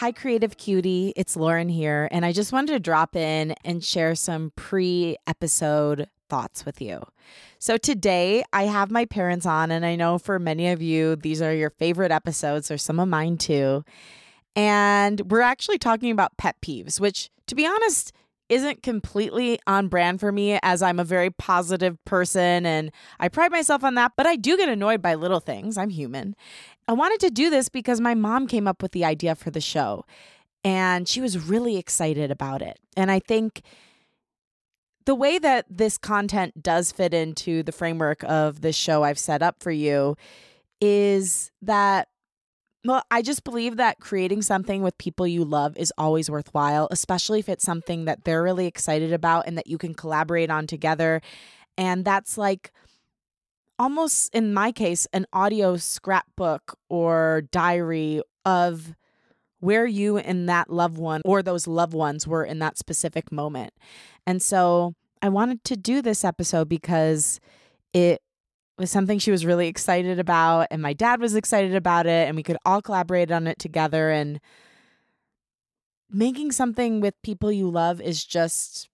Hi, Creative Cutie. It's Lauren here. And I just wanted to drop in and share some pre episode thoughts with you. So, today I have my parents on, and I know for many of you, these are your favorite episodes, or some of mine too. And we're actually talking about pet peeves, which, to be honest, isn't completely on brand for me as I'm a very positive person and I pride myself on that, but I do get annoyed by little things. I'm human. I wanted to do this because my mom came up with the idea for the show and she was really excited about it. And I think the way that this content does fit into the framework of this show I've set up for you is that well, I just believe that creating something with people you love is always worthwhile, especially if it's something that they're really excited about and that you can collaborate on together. And that's like almost in my case an audio scrapbook or diary of where you and that loved one or those loved ones were in that specific moment. And so I wanted to do this episode because it was something she was really excited about and my dad was excited about it and we could all collaborate on it together and making something with people you love is just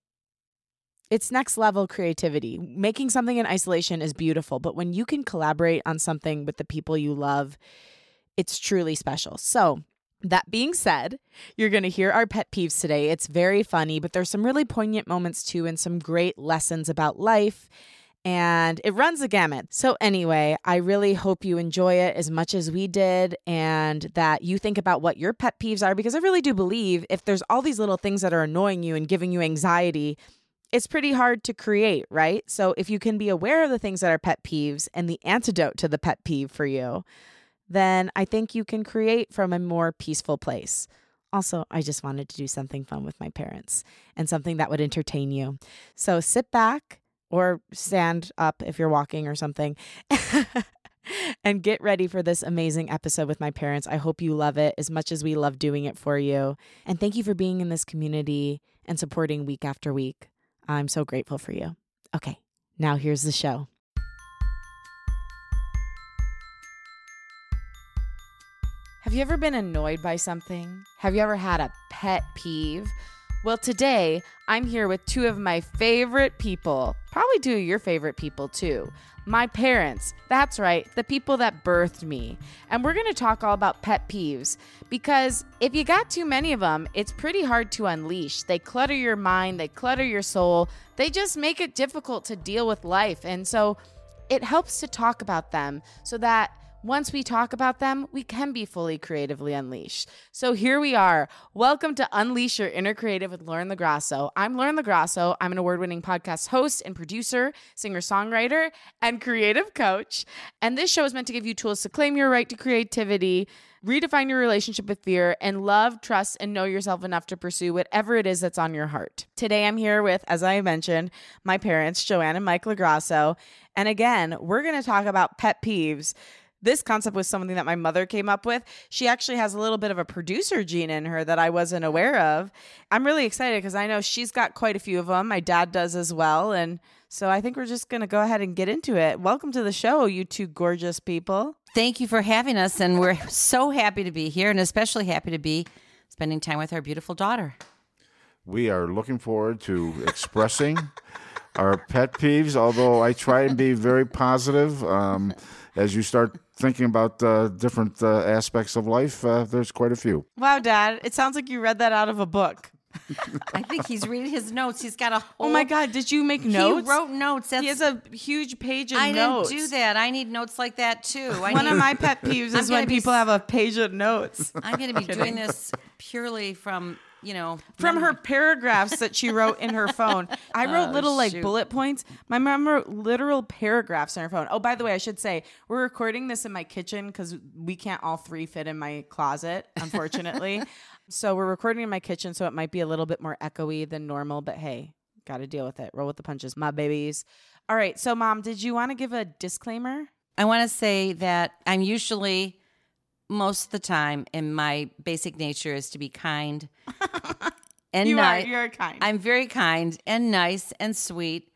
it's next level creativity. Making something in isolation is beautiful, but when you can collaborate on something with the people you love, it's truly special. So, that being said, you're going to hear our pet peeves today. It's very funny, but there's some really poignant moments too and some great lessons about life. And it runs a gamut. So, anyway, I really hope you enjoy it as much as we did and that you think about what your pet peeves are because I really do believe if there's all these little things that are annoying you and giving you anxiety, it's pretty hard to create, right? So if you can be aware of the things that are pet peeves and the antidote to the pet peeve for you, then I think you can create from a more peaceful place. Also, I just wanted to do something fun with my parents and something that would entertain you. So sit back or stand up if you're walking or something. and get ready for this amazing episode with my parents. I hope you love it as much as we love doing it for you. And thank you for being in this community and supporting week after week. I'm so grateful for you. Okay, now here's the show. Have you ever been annoyed by something? Have you ever had a pet peeve? Well, today I'm here with two of my favorite people, probably two of your favorite people too. My parents. That's right, the people that birthed me. And we're going to talk all about pet peeves because if you got too many of them, it's pretty hard to unleash. They clutter your mind, they clutter your soul, they just make it difficult to deal with life. And so it helps to talk about them so that once we talk about them, we can be fully creatively unleashed. So here we are. Welcome to Unleash Your Inner Creative with Lauren LaGrasso. I'm Lauren LaGrasso. I'm an award winning podcast host and producer, singer songwriter, and creative coach. And this show is meant to give you tools to claim your right to creativity, redefine your relationship with fear, and love, trust, and know yourself enough to pursue whatever it is that's on your heart. Today, I'm here with, as I mentioned, my parents, Joanne and Mike LaGrasso. And again, we're going to talk about pet peeves this concept was something that my mother came up with. She actually has a little bit of a producer gene in her that I wasn't aware of. I'm really excited because I know she's got quite a few of them. My dad does as well. And so I think we're just going to go ahead and get into it. Welcome to the show, you two gorgeous people. Thank you for having us. And we're so happy to be here and especially happy to be spending time with our beautiful daughter. We are looking forward to expressing our pet peeves, although I try and be very positive. Um, as you start thinking about uh, different uh, aspects of life, uh, there's quite a few. Wow, Dad, it sounds like you read that out of a book. I think he's reading his notes. He's got a whole. Oh my God! Did you make notes? He wrote notes. That's, he has a huge page of I notes. I didn't do that. I need notes like that too. I One need, of my pet peeves is when people have a page of notes. I'm going to be doing this purely from you know from her paragraphs that she wrote in her phone. I wrote Oh, little like shoot. bullet points. My mom wrote literal paragraphs in her phone. Oh, by the way, I should say we're recording this in my kitchen because we can't all three fit in my closet, unfortunately. so we're recording in my kitchen, so it might be a little bit more echoey than normal. But hey, got to deal with it. Roll with the punches, my babies. All right. So, mom, did you want to give a disclaimer? I want to say that I'm usually most of the time, and my basic nature is to be kind and You are. nice. You're kind. I'm very kind and nice and sweet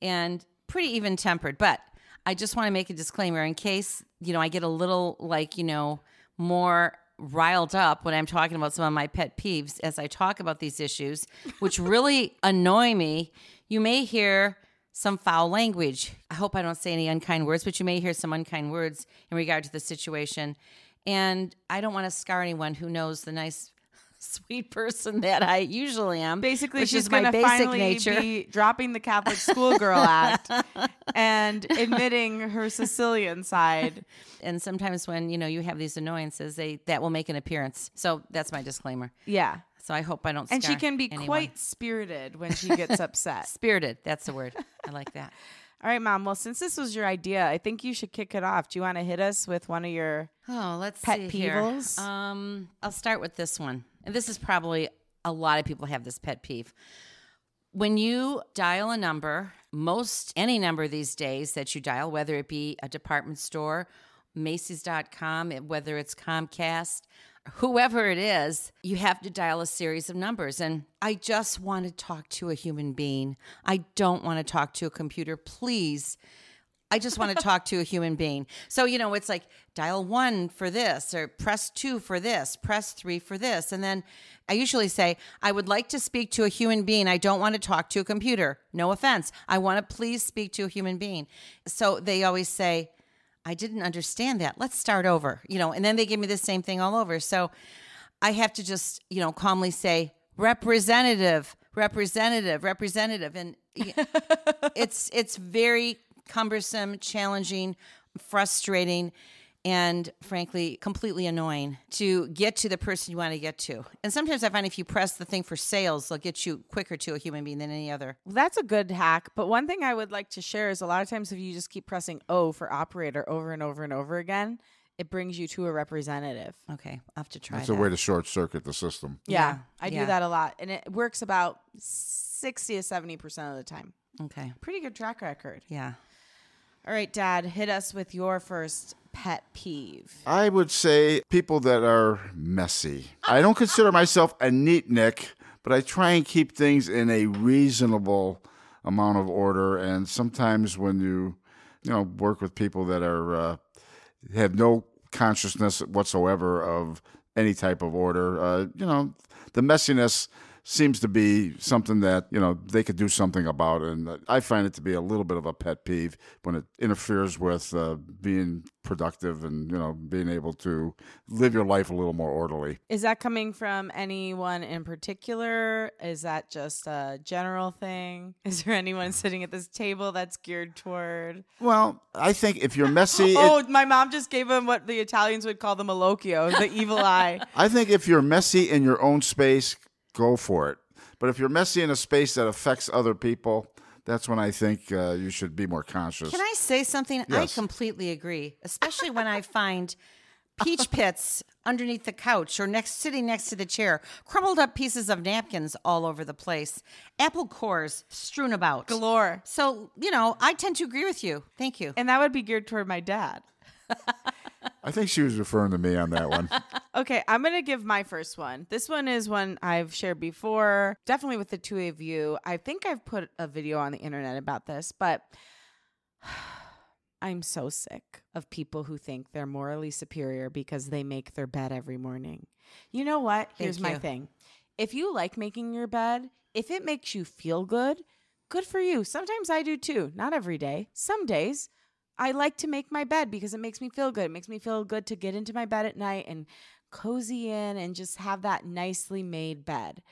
and pretty even tempered. But I just want to make a disclaimer in case you know, I get a little like, you know, more riled up when I'm talking about some of my pet peeves as I talk about these issues, which really annoy me. You may hear some foul language. I hope I don't say any unkind words, but you may hear some unkind words in regard to the situation. And I don't want to scar anyone who knows the nice, sweet person that I usually am. Basically, she's going to finally nature. be dropping the Catholic schoolgirl act and admitting her Sicilian side. and sometimes when you know you have these annoyances, they that will make an appearance. So that's my disclaimer. Yeah. So I hope I don't. And she can be anyone. quite spirited when she gets upset. spirited. That's the word. I like that. All right, Mom. Well, since this was your idea, I think you should kick it off. Do you want to hit us with one of your. Oh, let's Pet see here. peeves? Um, I'll start with this one, and this is probably a lot of people have this pet peeve. When you dial a number, most any number these days that you dial, whether it be a department store, Macy's.com, whether it's Comcast, whoever it is, you have to dial a series of numbers. And I just want to talk to a human being. I don't want to talk to a computer. Please I just want to talk to a human being. So, you know, it's like dial one for this, or press two for this, press three for this. And then I usually say, I would like to speak to a human being. I don't want to talk to a computer. No offense. I want to please speak to a human being. So they always say, I didn't understand that. Let's start over, you know, and then they give me the same thing all over. So I have to just, you know, calmly say, representative, representative, representative. And it's it's very cumbersome, challenging, frustrating, and frankly, completely annoying to get to the person you want to get to. And sometimes I find if you press the thing for sales, they'll get you quicker to a human being than any other. Well, that's a good hack. But one thing I would like to share is a lot of times if you just keep pressing O for operator over and over and over again, it brings you to a representative. Okay, I'll have to try That's that. a way to short circuit the system. Yeah, Yeah, I yeah. do that a lot. And it works about 60 to 70% of the time. Okay, Pretty good track record. yeah. All right, Dad, hit us with your first pet peeve. I would say people that are messy. I don't consider myself a neat Nick, but I try and keep things in a reasonable amount of order. And sometimes when you, you know, work with people that are uh, have no consciousness whatsoever of any type of order, uh, you know, the messiness seems to be something that you know they could do something about and i find it to be a little bit of a pet peeve when it interferes with uh, being productive and you know being able to live your life a little more orderly Is that coming from anyone in particular? Is that just a general thing? Is there anyone sitting at this table that's geared toward? well i think if you're messy it- Oh, my mom just gave him what the Italians would call the malocchio, the evil eye. I think if you're messy in your own space, go for it. But if you're messy in a space that affects other people, that's when I think uh, you should be more conscious. Can I say something? I completely agree, especially when I find peach pits underneath the couch or next sitting next to the chair, crumbled up pieces of napkins all over the place, apple cores strewn about. Galore. So, you know, I tend to agree with you. Thank you. And that would be geared toward my dad. I think she was referring to me on that one. Okay, I'm going to give my first one. This one is one I've shared before, definitely with the two of you. I think I've put a video on the internet about this, but I'm so sick of people who think they're morally superior because they make their bed every morning. You know what? Here's Thank my thing. If you like making your bed, if it makes you feel good, good for you. Sometimes I do too. Not every day. Some days I like to make my bed because it makes me feel good. It makes me feel good to get into my bed at night and cozy in and just have that nicely made bed.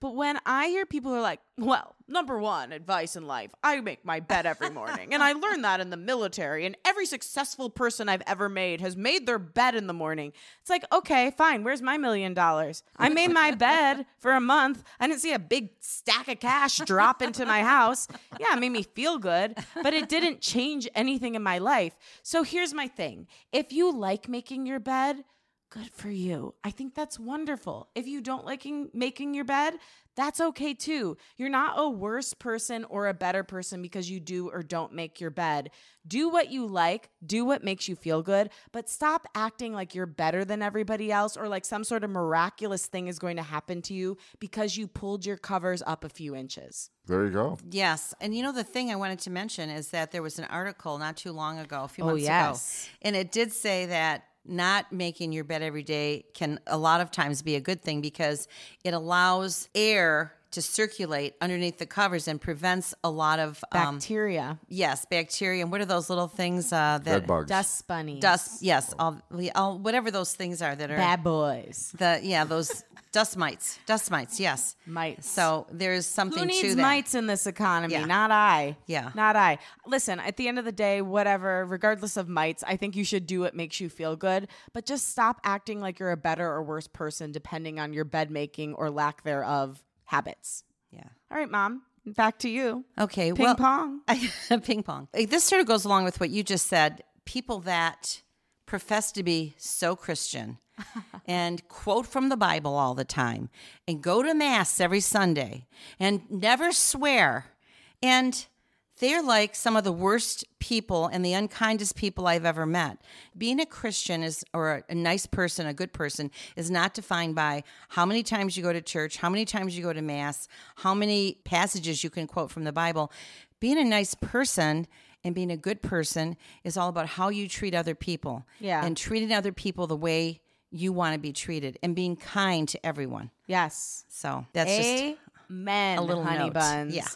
But when I hear people are like, well, number one advice in life, I make my bed every morning. and I learned that in the military. And every successful person I've ever made has made their bed in the morning. It's like, okay, fine. Where's my million dollars? I made my bed for a month. I didn't see a big stack of cash drop into my house. Yeah, it made me feel good, but it didn't change anything in my life. So here's my thing if you like making your bed, good for you. I think that's wonderful. If you don't like making your bed, that's okay too. You're not a worse person or a better person because you do or don't make your bed. Do what you like, do what makes you feel good, but stop acting like you're better than everybody else or like some sort of miraculous thing is going to happen to you because you pulled your covers up a few inches. There you go. Yes. And you know, the thing I wanted to mention is that there was an article not too long ago, a few Oh, months yes. ago, and it did say that not making your bed every day can a lot of times be a good thing because it allows air to circulate underneath the covers and prevents a lot of um, Bacteria, yes bacteria. And what are those little things uh, that Bed bugs. dust bunnies, dust yes all, all whatever those things are that are bad boys, the yeah those dust mites dust mites yes mites. so there's something Who to needs mites in this economy? Yeah. Not I. Yeah. Not I. Listen, at the end of the day, whatever, regardless of mites, I think you should do what makes you feel good, but just stop acting like you're a better or worse person depending on your bed making or lack thereof habits. yeah All right, mom, back to you. okay Ping well pong. ping pong. This sort of goes along with what you just said. People that profess to be so Christian and quote from the Bible all the time and go to Mass every Sunday and never swear. And they're like some of the worst people and the unkindest people I've ever met. Being a Christian is, or a nice person, a good person, is not defined by how many times you go to church, how many times you go to Mass, how many passages you can quote from the Bible. Being a nice person and being a good person is all about how you treat other people. Yeah. And treating other people the way you want to be treated and being kind to everyone. Yes. So that's just Amen. a little honey note. buns. Yeah.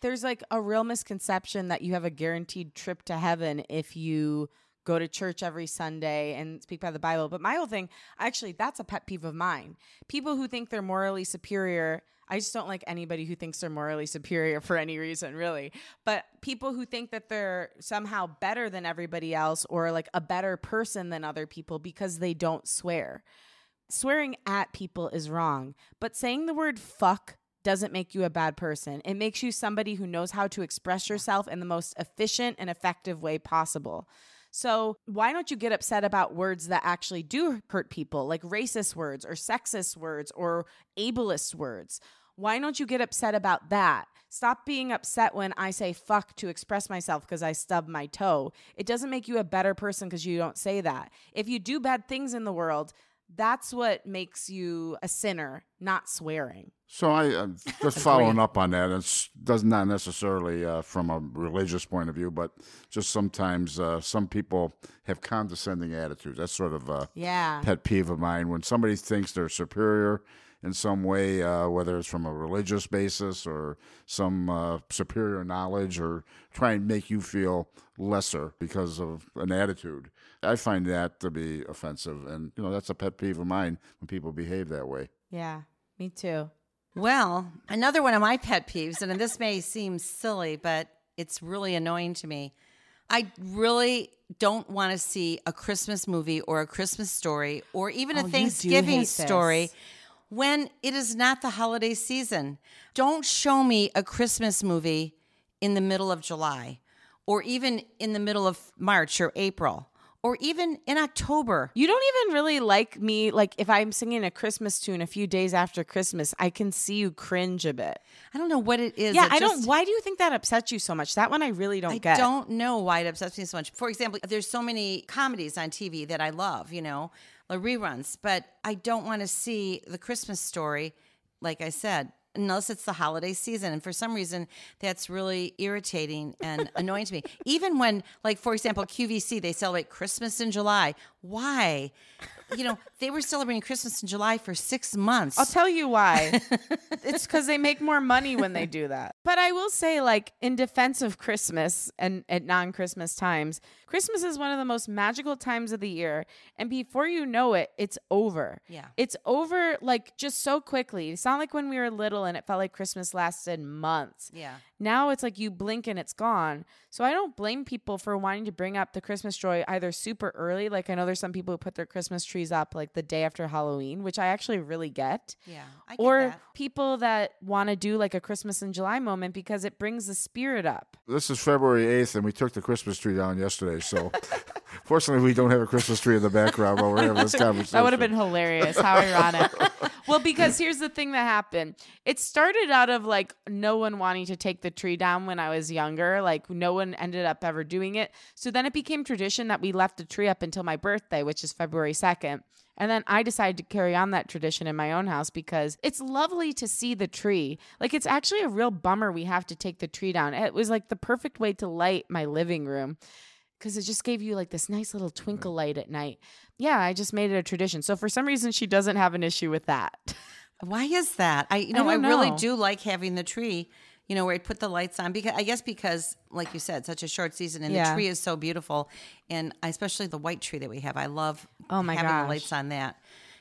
There's like a real misconception that you have a guaranteed trip to heaven if you go to church every Sunday and speak by the Bible. But my whole thing, actually, that's a pet peeve of mine. People who think they're morally superior. I just don't like anybody who thinks they're morally superior for any reason, really. But people who think that they're somehow better than everybody else or like a better person than other people because they don't swear swearing at people is wrong, but saying the word fuck doesn't make you a bad person. It makes you somebody who knows how to express yourself in the most efficient and effective way possible. So, why don't you get upset about words that actually do hurt people, like racist words or sexist words or ableist words? Why don't you get upset about that? Stop being upset when I say fuck to express myself because I stubbed my toe. It doesn't make you a better person because you don't say that. If you do bad things in the world, that's what makes you a sinner, not swearing. So I uh, just following up on that. It's does not necessarily uh, from a religious point of view, but just sometimes uh, some people have condescending attitudes. That's sort of a Yeah. pet peeve of mine. When somebody thinks they're superior in some way, uh, whether it's from a religious basis or some uh, superior knowledge, or try and make you feel lesser because of an attitude, I find that to be offensive, and you know that's a pet peeve of mine when people behave that way. Yeah, me too. Well, another one of my pet peeves, and this may seem silly, but it's really annoying to me. I really don't want to see a Christmas movie or a Christmas story or even Oh, a you Thanksgiving story this. when it is not the holiday season. Don't show me a Christmas movie in the middle of July or even in the middle of March or April or even in October. You don't even really like me. Like, if I'm singing a Christmas tune a few days after Christmas, I can see you cringe a bit. I don't know what it is. yeah, It I don't. Why do you think that upsets you so much? That one I really don't I get. I don't know why it upsets me so much. For example, there's so many comedies on TV that I love, you know, reruns, but I don't want to see the Christmas story, like I said, unless it's the holiday season. And for some reason, that's really irritating and annoying to me. Even when, like, for example, QVC, they celebrate Christmas in July. Why? You know, they were celebrating Christmas in July for six months. I'll tell you why. it's because they make more money when they do that. But I will say, like, in defense of Christmas and at non Christmas times, Christmas is one of the most magical times of the year. And before you know it, it's over. Yeah. It's over, like, just so quickly. It's not like when we were little and it felt like Christmas lasted months. yeah. Now it's like you blink and it's gone. So I don't blame people for wanting to bring up the Christmas joy either super early. Like I know there's some people who put their Christmas trees up like the day after Halloween, which I actually really get. Yeah. I get Or that. people that want to do like a Christmas in July moment because it brings the spirit up. This is February 8th, and we took the Christmas tree down yesterday. So, fortunately, we don't have a Christmas tree in the background while we're having this conversation. That would have been hilarious. How ironic. well, because here's the thing that happened. It started out of like no one wanting to take the tree down when I was younger. Like no one ended up ever doing it. So then it became tradition that we left the tree up until my birthday, which is February 2nd. And then I decided to carry on that tradition in my own house because it's lovely to see the tree. Like it's actually a real bummer we have to take the tree down. It was like the perfect way to light my living room because it just gave you like this nice little twinkle light at night. Yeah, I just made it a tradition. So for some reason, she doesn't have an issue with that. Why is that? I you know I, don't really know. do like having the tree. You know where I put the lights on because I guess because like you said, such a short season and Yeah. the tree is so beautiful, and especially the white tree that we have. I love Oh my having gosh. the lights on that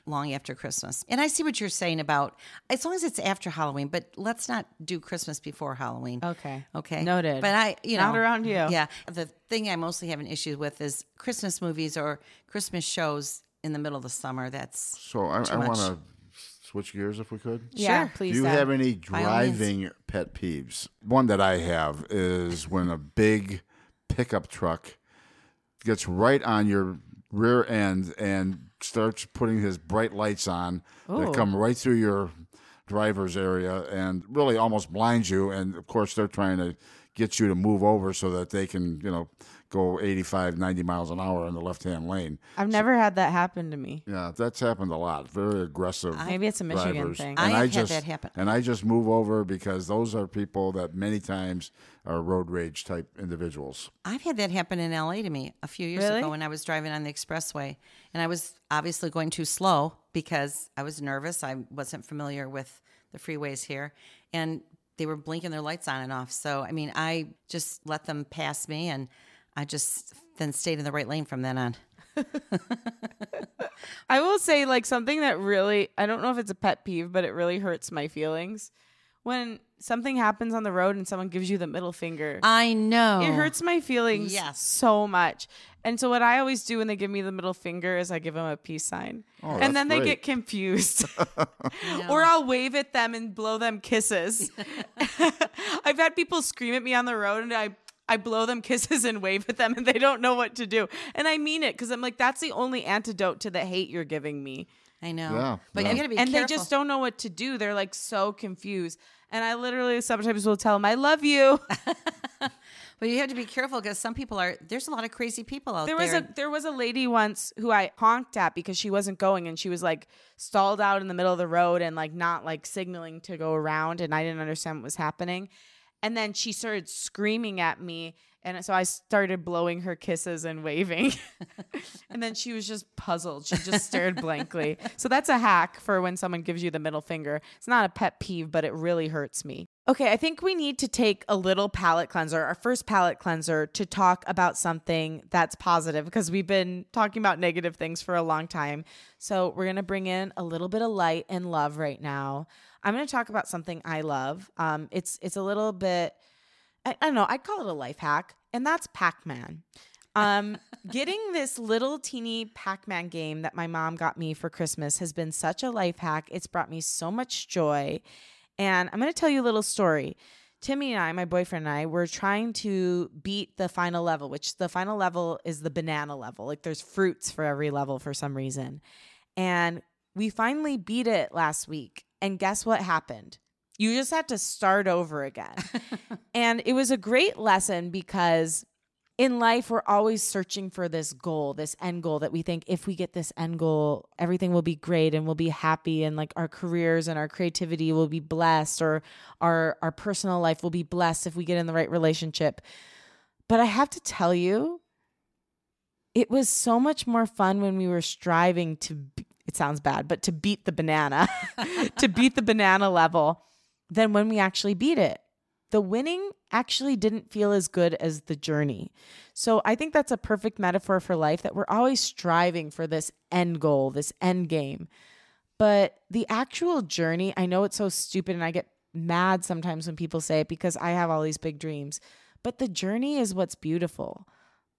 long after Christmas. And I see what you're saying about as long as it's after Halloween, but let's not do Christmas before Halloween. Okay. Okay. Noted. But I, you know, Not around you. Yeah. The thing I mostly have an issue with is Christmas movies or Christmas shows in the middle of the summer. That's So, I, I want to switch gears if we could. Yeah, Sure. please. Do you Dad. have any By all driving pet peeves? One that I have is when a big pickup truck gets right on your rear end and starts putting his bright lights on Ooh. that come right through your driver's area and really almost blinds you. And of course, they're trying to get you to move over so that they can, you know, go 85, 90 miles an hour in the left hand lane. I've never had that happen to me. Yeah, that's happened a lot. Very aggressive. Maybe it's a Michigan drivers. thing. I And have had just, that happen. And I just move over because those are people that many times are road rage type individuals. I've had that happen in LA to me a few years Really? ago when I was driving on the expressway. And I was obviously going too slow because I was nervous. I wasn't familiar with the freeways here. And they were blinking their lights on and off. So, I mean, I just let them pass me and I just then stayed in the right lane from then on. I will say, like, something that really, I don't know if it's a pet peeve, but it really hurts my feelings. When something happens on the road and someone gives you the middle finger, I know. it hurts my feelings Yes. so much. And so, what I always do when they give me the middle finger is I give them a peace sign. Oh, and then they great. get confused. or I'll wave at them and blow them kisses. I've had people scream at me on the road and I. I blow them kisses and wave at them, and they don't know what to do. And I mean it because I'm like, that's the only antidote to the hate you're giving me I know. Yeah, but yeah. you got to be and careful. they just don't know what to do. They're like so confused. And I literally sometimes will tell them, I love you. But you have to be careful because some people are, there's a lot of crazy people out There there. was a there was a lady once who I honked at because she wasn't going and she was like stalled out in the middle of the road and like not like signaling to go around and I didn't understand what was happening. And then she started screaming at me and so I started blowing her kisses and waving. and then she was just puzzled. She just stared blankly. So that's a hack for when someone gives you the middle finger. It's not a pet peeve, but it really hurts me. Okay, I think we need to take a little palate cleanser, our first palate cleanser, to talk about something that's positive because we've been talking about negative things for a long time. So we're gonna bring in a little bit of light and love right now. I'm gonna talk about something I love. Um, it's it's a little bit, I, I don't know, I'd call it a life hack, and that's Pac-Man. Um, getting this little teeny Pac-Man game that my mom got me for Christmas has been such a life hack. It's brought me so much joy. And I'm going to tell you a little story. Timmy and I, my boyfriend and I, were trying to beat the final level, which the final level is the banana level. Like there's fruits for every level for some reason. And we finally beat it last week. And guess what happened? You just had to start over again. and it was a great lesson because in life, we're always searching for this goal, this end goal that we think if we get this end goal, everything will be great and we'll be happy and like our careers and our creativity will be blessed or our our personal life will be blessed if we get in the right relationship. But I have to tell you, it was so much more fun when we were striving to it sounds bad, but to beat the banana, to beat the banana level than when we actually beat it the winning actually didn't feel as good as the journey. So I think that's a perfect metaphor for life that we're always striving for this end goal, this end game. But the actual journey, I know it's so stupid and I get mad sometimes when people say it because I have all these big dreams. But the journey is what's beautiful.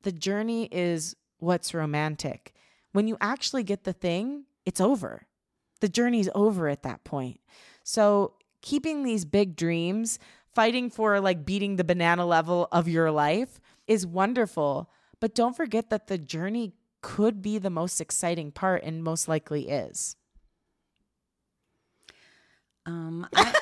The journey is what's romantic. When you actually get the thing, it's over. The journey's over at that point. So, keeping these big dreams, fighting for like beating the banana level of your life is wonderful. But don't forget that the journey could be the most exciting part and most likely is. Um, I,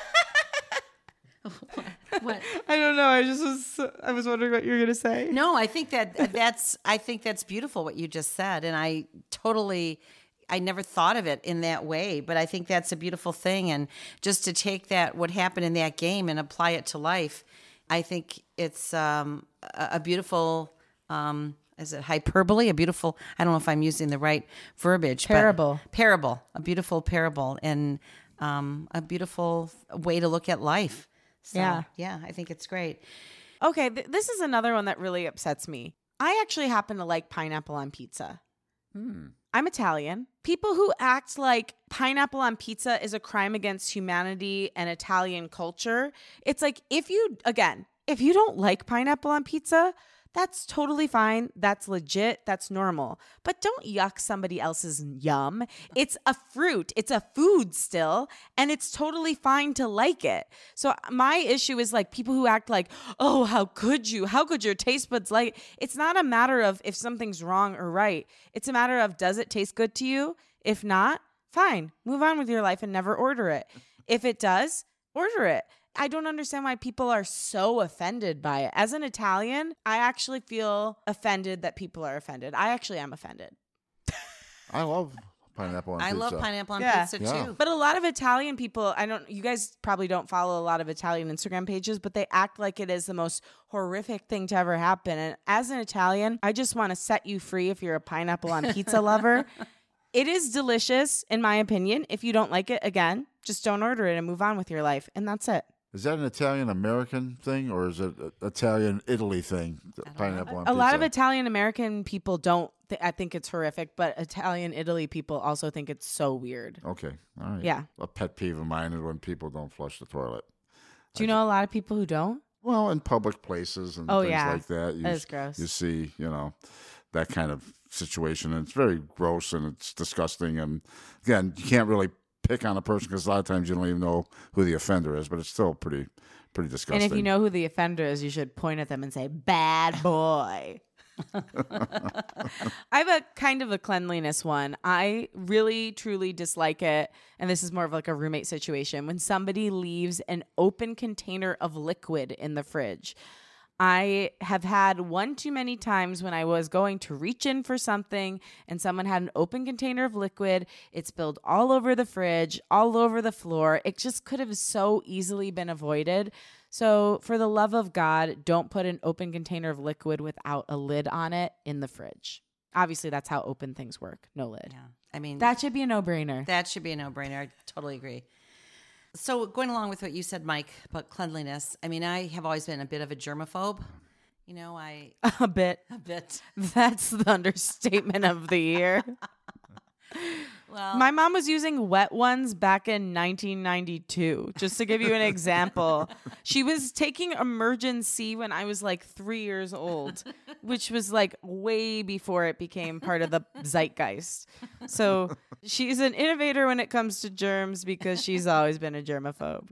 what? I don't know. I just was I was wondering what you were gonna say. No, I think that that's I think that's beautiful what you just said, and I totally. I never thought of it in that way, but I think that's a beautiful thing. And just to take that, what happened in that game, and apply it to life, I think it's um, a, a beautiful um, is it hyperbole? A beautiful, I don't know if I'm using the right verbiage. Parable. parable, a beautiful parable, and um, a beautiful way to look at life. So, Yeah. Yeah, I think it's great. Okay, th- this is another one that really upsets me. I actually happen to like pineapple on pizza. I'm Italian. People who act like pineapple on pizza is a crime against humanity and Italian culture. It's like if you, again, if you don't like pineapple on pizza, that's totally fine. That's legit. That's normal. But don't yuck somebody else's yum. It's a fruit, it's a food still, and it's totally fine to like it. So, my issue is like people who act like, oh, how could you? How could your taste buds like? It's not a matter of if something's wrong or right. It's a matter of does it taste good to you? If not, fine. Move on with your life and never order it. If it does, order it. I don't understand why people are so offended by it. As an Italian, I actually feel offended that people are offended. I actually am offended. I love pineapple on I pizza. love pineapple on Yeah. pizza Yeah. too. But a lot of Italian people, I don't, you guys probably don't follow a lot of Italian Instagram pages, but they act like it is the most horrific thing to ever happen. And as an Italian, I just want to set you free if you're a pineapple on pizza lover. It is delicious, in my opinion. If you don't like it, again, just don't order it and move on with your life. And that's it. Is that an Italian American thing or is it an Italian Italy thing? Pineapple a lot of? Italian American people don't. Th- I think it's horrific, but Italian Italy people also think it's so weird. Okay, all right. Yeah. A pet peeve of mine is when people don't flush the toilet. Do you know a lot of people who don't? Well, in public places and Oh, things yeah. like that, you, That is gross. you see, you know, that kind of situation, and it's very gross and it's disgusting. And again, you can't really pick on a person because a lot of times you don't even know who the offender is, but it's still pretty, pretty disgusting. And if you know who the offender is, you should point at them and say, "Bad boy." I have a kind of a cleanliness one. I really truly dislike it, and this is more of like a roommate situation when somebody leaves an open container of liquid in the fridge. I have had one too many times when I was going to reach in for something and someone had an open container of liquid. It spilled all over the fridge, all over the floor. It just could have so easily been avoided. So, for the love of God, don't put an open container of liquid without a lid on it in the fridge. Obviously, that's how open things work no lid. Yeah. I mean, That should be a no brainer. That should be a no brainer. I totally agree. So, going along with what you said, Mike, about cleanliness, I mean, I have always been a bit of a germaphobe. You know, I, a bit. a bit. That's the understatement of the year. Well, My mom was using wet ones back in 1992, just to give you an example. She was taking emergency when I was like three years old, which was like way before it became part of the zeitgeist. So she's an innovator when it comes to germs because she's always been a germaphobe.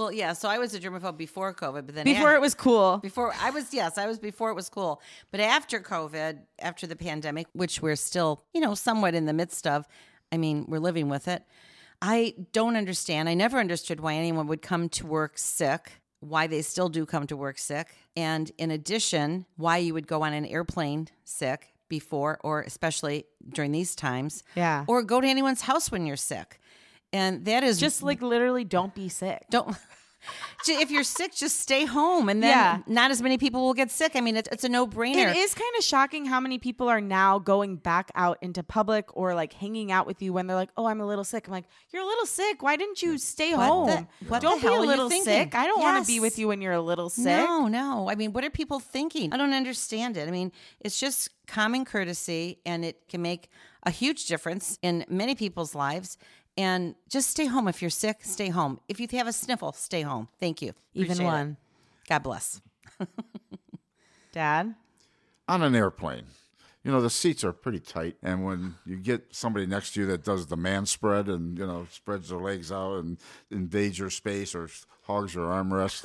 Well, yeah. So I was a germaphobe before COVID, but then Before it was cool. before I was yes, I was before it was cool. But after COVID, after the pandemic, which we're still, you know, somewhat in the midst of, I mean, we're living with it. I don't understand. I never understood why anyone would come to work sick, why they still do come to work sick, and in addition, why you would go on an airplane sick before or especially during these times. Yeah. Or go to anyone's house when you're sick. And that is Just like literally don't be sick. don't if you're sick just stay home and then Yeah. not as many people will get sick i mean it's, it's a no-brainer It is kind of shocking how many people are now going back out into public or like hanging out with you when they're like, "Oh, I'm a little sick." I'm like, "You're a little sick. Why didn't you stay What home? the- what don't be a little sick. I don't want to be with you when you're a little sick." no no i mean what are people thinking i don't understand it i mean it's just common courtesy and it can make a huge difference in many people's lives And just stay home. If you're sick, stay home. If you have a sniffle, stay home. Thank you. Even Appreciate it. one. God bless. Dad? on an airplane. You know, the seats are pretty tight. And when you get somebody next to you that does the man spread and, you know, spreads their legs out and invades your space or hogs your armrest,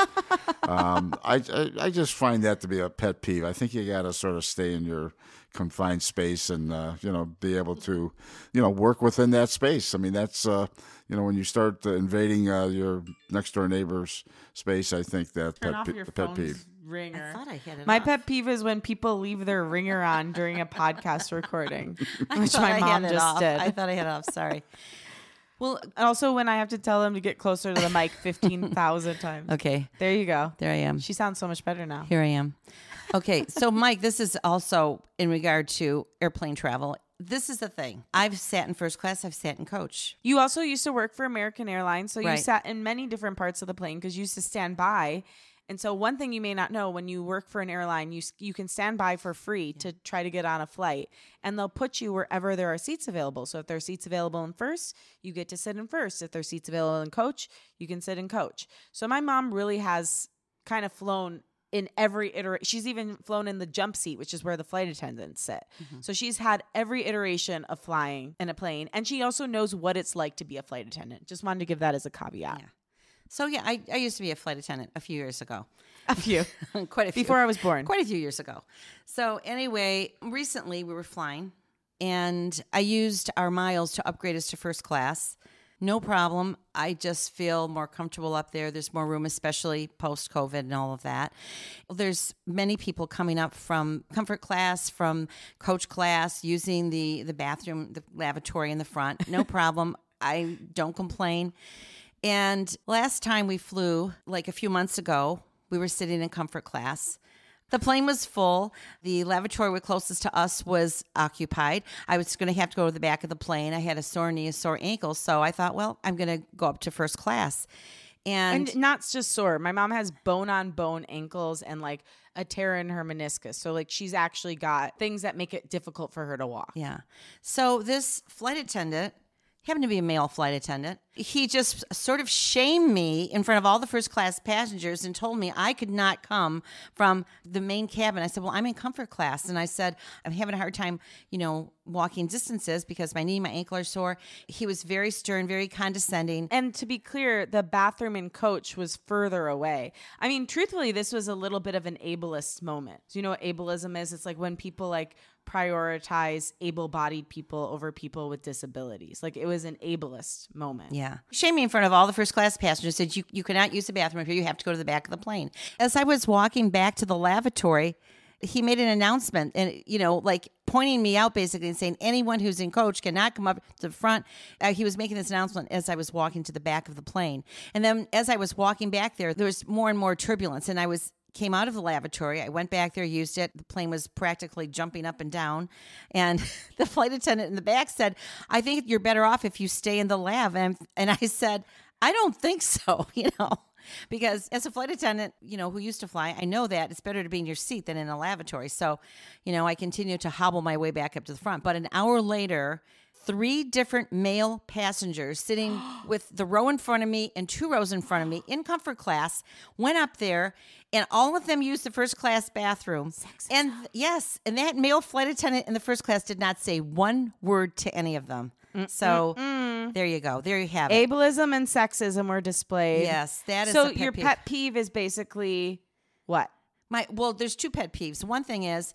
um, I, I, I just find that to be a pet peeve. I think you got to sort of stay in your confined space and, uh, you know, be able to, you know, work within that space. I mean, that's, uh, you know, when you start uh, invading uh, your next door neighbor's space, I think that Turn pet, pe- pet peeve. Ringer. I thought I had it My off. pet peeve is when people leave their ringer on during a podcast recording, which my mom just off. did. I thought I hit it off. Sorry. Well, also when I have to tell them to get closer to the mic 15,000 times. okay. There you go. There I am. She sounds so much better now. Here I am. Okay, so Mike, this is also in regard to airplane travel. This is the thing. I've sat in first class. I've sat in coach. You also used to work for American Airlines, so you sat in many different parts of the plane because you used to stand by. And so one thing you may not know when you work for an airline, you you can stand by for free to try to get on a flight, and they'll put you wherever there are seats available. So if there are seats available in first, you get to sit in first. If there's seats available in coach, you can sit in coach. So my mom really has kind of flown in every iteration. She's even flown in the jump seat, which is where the flight attendants sit. Mm-hmm. So she's had every iteration of flying in a plane, and she also knows what it's like to be a flight attendant. Just wanted to give that as a caveat. Yeah. So yeah, I, I used to be a flight attendant a few years ago. A few Quite a few. before I was born. quite a few years ago. So anyway, recently we were flying and I used our miles to upgrade us to first class. No problem. I just feel more comfortable up there. There's more room, especially post COVID and all of that. There's many people coming up from comfort class, from coach class, using the the bathroom, the lavatory in the front. No problem. I don't complain. And last time we flew, like a few months ago, we were sitting in comfort class. The plane was full. The lavatory closest to us was occupied. I was going to have to go to the back of the plane. I had a sore knee, a sore ankle. So I thought, well, I'm going to go up to first class. And, and not just sore. My mom has bone on bone ankles and like a tear in her meniscus. So like she's actually got things that make it difficult for her to walk. yeah. So this flight attendant happened to be a male flight attendant. He just sort of shamed me in front of all the first class passengers and told me I could not come from the main cabin. I said, Well, I'm in comfort class. And I said, I'm having a hard time, you know, walking distances because my knee, my ankle are sore. He was very stern, very condescending. And to be clear, the bathroom in coach was further away. I mean, truthfully, this was a little bit of an ableist moment. Do you know what ableism is? It's like when people like prioritize able-bodied people over people with disabilities. Like it was an ableist moment. Yeah. Shame me in front of all the first class passengers said you, you cannot use the bathroom here. You have to go to the back of the plane. As I was walking back to the lavatory, he made an announcement and, you know, like pointing me out basically and saying anyone who's in coach cannot come up to the front. Uh, he was making this announcement as I was walking to the back of the plane. And then as I was walking back there, there was more and more turbulence. And I was came out of the lavatory. I went back there, used it. The plane was practically jumping up and down. And the flight attendant in the back said, I think you're better off if you stay in the lav. And, and I said, I don't think so, you know, because as a flight attendant, you know, who used to fly, I know that it's better to be in your seat than in a lavatory. So, you know, I continued to hobble my way back up to the front. But an hour later, three different male passengers sitting with the row in front of me and two rows in front of me in comfort class went up there and all of them used the first class bathroom and yes and that male flight attendant in the first class did not say one word to any of them so there you go there you have it Ableism and sexism were displayed. yes that is So a pet your peeve. pet peeve is basically what? My well, there's two pet peeves. One thing is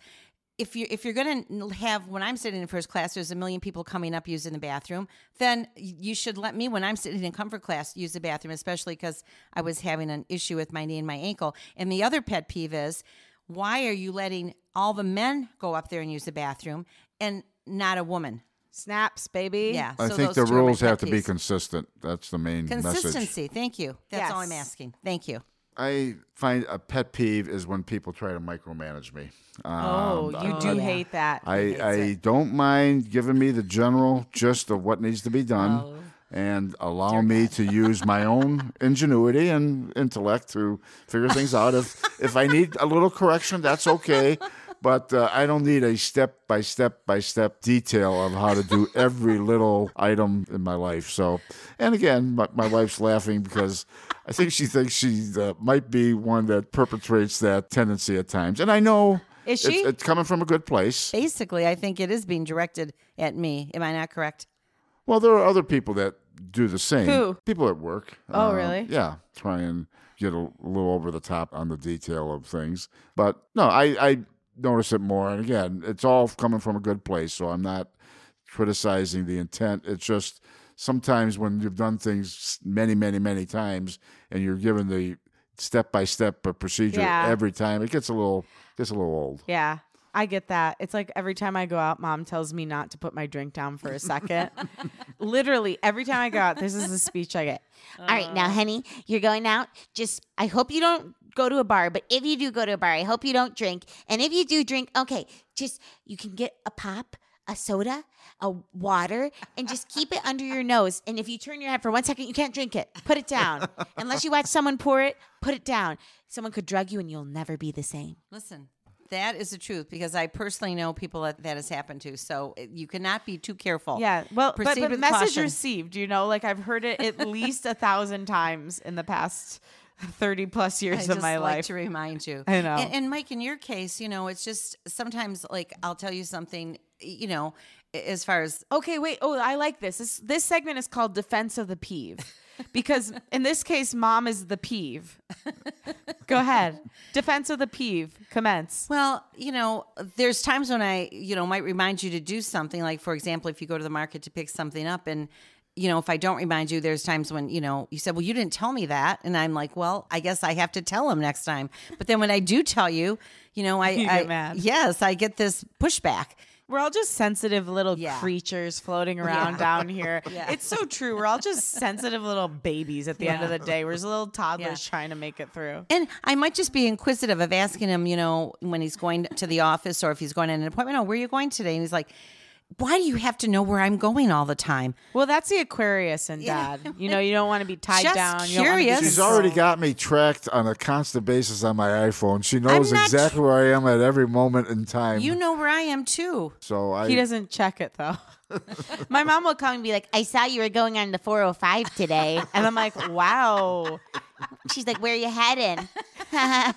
if you if you're going to have when I'm sitting in first class, there's a million people coming up using the bathroom. Then you should let me when I'm sitting in comfort class use the bathroom, especially because I was having an issue with my knee and my ankle. And the other pet peeve is why are you letting all the men go up there and use the bathroom and not a woman? Snaps, baby. Yeah, I so think those the two are my rules have to be consistent. That's the main message. consistency. Thank you. That's all I'm asking. Thank you. I find a pet peeve is when people try to micromanage me. Oh, Um, you Oh, do yeah. hate that. I, I it. don't mind giving me the general gist of what needs to be done Oh. and allow me to use my own ingenuity and intellect to figure things out. If if I need a little correction, that's okay. But uh, I don't need a step by step by step detail of how to do every little item in my life. So, and again, my, my wife's laughing because I think she thinks she uh, might be one that perpetrates that tendency at times. And I know Is it's, she? it's coming from a good place. Basically, I think it is being directed at me. Am I not correct? Well, there are other people that do the same. Who? People at work. Oh, Uh, really? Yeah, try and get a, a little over the top on the detail of things. But no, I, I notice it more. And again, it's all coming from a good place. So I'm not criticizing the intent. It's just sometimes when you've done things many, many, many times and you're given the step by step procedure Yeah. every time, it gets a little gets a little old. Yeah. I get that. It's like every time I go out, mom tells me not to put my drink down for a second. Literally, every time I go out, this is the speech I get. All right, now, honey, you're going out. Just, I hope you don't go to a bar, but if you do go to a bar, I hope you don't drink. And if you do drink, okay, just, you can get a pop, a soda, a water, and just keep it under your nose. And if you turn your head for one second, you can't drink it. Put it down. Unless you watch someone pour it, put it down. Someone could drug you and you'll never be the same. Listen, that is the truth because I personally know people that that has happened to. So uh, you cannot be too careful. Yeah, well, but, Proceed but with message caution. received. You know, like I've heard it at least a thousand times in the past thirty plus I years of just my like life. to remind you. I know. And, and Mike, in your case, you know, it's just sometimes like I'll tell you something. You know, as far as okay, wait. Oh, I like this. This this segment is called "Defense of the Peeve," because in this case, mom is the peeve. Go ahead. Defense of the peeve. Commence. Well, you know, there's times when I, you know, might remind you to do something. Like, for example, if you go to the market to pick something up and, you know, if I don't remind you, there's times when, you know, you said, well, you didn't tell me that. And I'm like, well, I guess I have to tell him next time. But then when I do tell you, you know, I, You I yes, I get this pushback. We're all just sensitive little Yeah. creatures floating around Yeah. down here. Yeah. It's so true. We're all just sensitive little babies at the end of the day. We're just little toddlers trying to make it through. And I might just be inquisitive of asking him, you know, when he's going to the office or if he's going on an appointment, oh, where are you going today? And he's like, why do you have to know where I'm going all the time? Well, that's the Aquarius and Dad. You know, you don't want to be tied Just down. You don't wanna be curious. She's already got me tracked on a constant basis on my iPhone. She knows not exactly where I am at every moment in time. You know where I am too. so I He doesn't check it though. My mom will come and be like, "I saw you were going on the 405 today," and I'm like, "Wow." She's like, "Where are you heading?"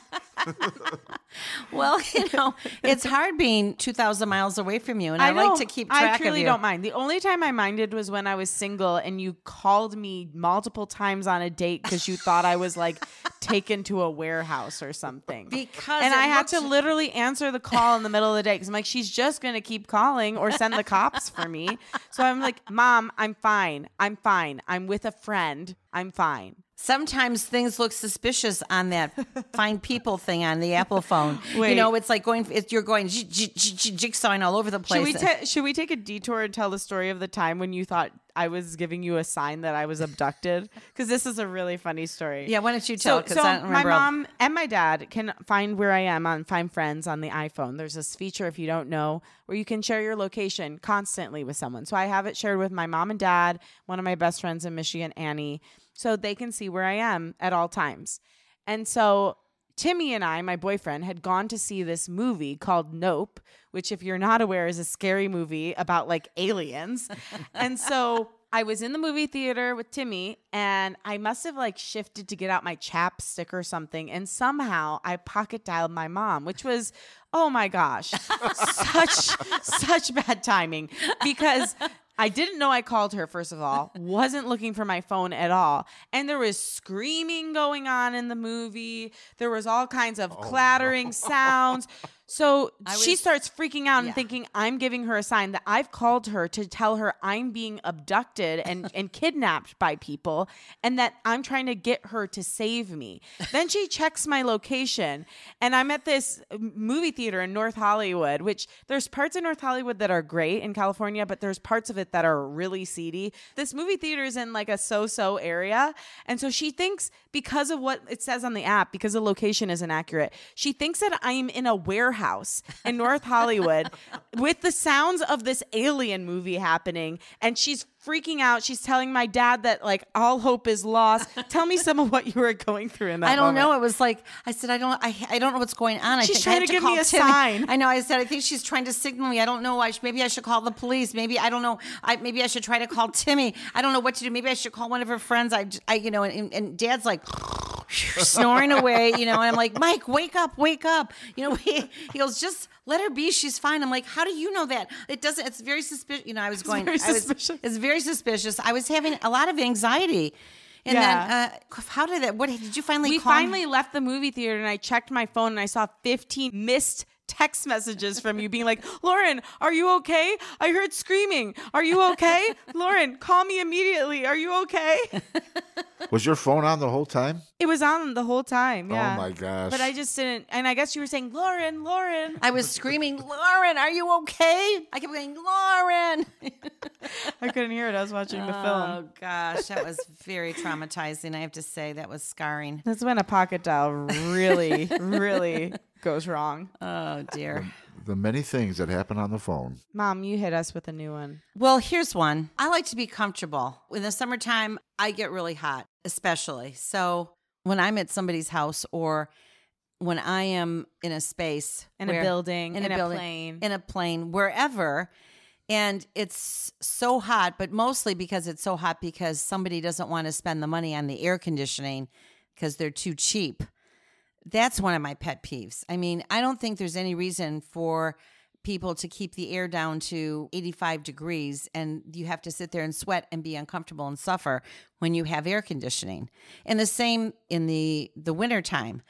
Well, you know, it's hard being 2,000 miles away from you, and I, like to keep track I truly don't mind. The only time I minded was when I was single and you called me multiple times on a date because you thought I was like taken to a warehouse or something. Because and I had to literally answer the call in the middle of the day because I'm like, she's just gonna keep calling or send the cops for me. So I'm like, Mom, I'm fine. I'm fine. I'm with a friend. I'm fine. Sometimes things look suspicious on that find people thing on the Apple phone. You know, it's like going, it's, you're going j- j- j- j- jigsawing all over the place. Should we ta- should we take a detour and tell the story of the time when you thought I was giving you a sign that I was abducted? Because this is a really funny story. yeah, why don't you tell? So, so I don't my remember. all- mom and my dad can find where I am on Find Friends on the iPhone. There's this feature, if you don't know, where you can share your location constantly with someone. So I have it shared with my mom and dad, one of my best friends in Michigan, Annie, so they can see where I am at all times. And so Timmy and I, my boyfriend, had gone to see this movie called Nope, which, if you're not aware, is a scary movie about like aliens. and so I was in the movie theater with Timmy, and I must have like shifted to get out my chapstick or something. And somehow I pocket dialed my mom, which was, oh my gosh, such, such bad timing because. I didn't know I called her, first of all, wasn't looking for my phone at all. And there was screaming going on in the movie. There was all kinds of oh, clattering sounds. So she starts freaking out and Yeah. thinking I'm giving her a sign that I've called her to tell her I'm being abducted and, and kidnapped by people and that I'm trying to get her to save me. then she checks my location and I'm at this movie theater in North Hollywood, which there's parts of North Hollywood that are great in California, but there's parts of it that are really seedy. This movie theater is in like a so-so area. And so she thinks because of what it says on the app, because the location isn't accurate, she thinks that I'm in a warehouse house in North Hollywood with the sounds of this alien movie happening. And she's freaking out. She's telling my dad that like all hope is lost. Tell me some of what you were going through in that I don't moment. know. It was like I said. I don't. I, I don't know what's going on. I She's I trying have to give me a sign. I know. I said. I think she's trying to signal me. I don't know. I sh- maybe I should call the police. Maybe I don't know. I maybe I should try to call Timmy. I don't know what to do. Maybe I should call one of her friends. I, I you know. And, and Dad's like. snoring away, you know, and I'm like, Mike, wake up, wake up. You know, he, he goes, just let her be. She's fine. I'm like, how do you know that? It doesn't, it's very suspicious. You know, I was going, very I was, it's very suspicious. I was having a lot of anxiety. And Yeah. then, uh, how did that, what did you finally we finally left the movie theater and I checked my phone and I saw 15 missed text messages from you being like, Lauren, are you okay? I heard screaming. Are you okay? Lauren, call me immediately. Are you okay? Was your phone on the whole time? It was on the whole time. Oh yeah. Oh my gosh. But I just didn't. And I guess you were saying, Lauren, Lauren. I was screaming, Lauren, are you okay? I kept going, Lauren. I couldn't hear it. I was watching the film. Oh gosh, that was very traumatizing. I have to say that was scarring. That's when a pocket dial really, really goes wrong. Oh dear. The many things that happen on the phone. Mom, you hit us with a new one. Well, here's one. I like to be comfortable. In the summertime, I get really hot, especially. So when I'm at somebody's house or when I am in a space In a building, in a building, plane. in a plane, wherever, and it's so hot, but mostly because it's so hot because somebody doesn't want to spend the money on the air conditioning because they're too cheap. That's one of my pet peeves. I mean, I don't think there's any reason for people to keep the air down to 85 degrees and you have to sit there and sweat and be uncomfortable and suffer when you have air conditioning. And the same in the the wintertime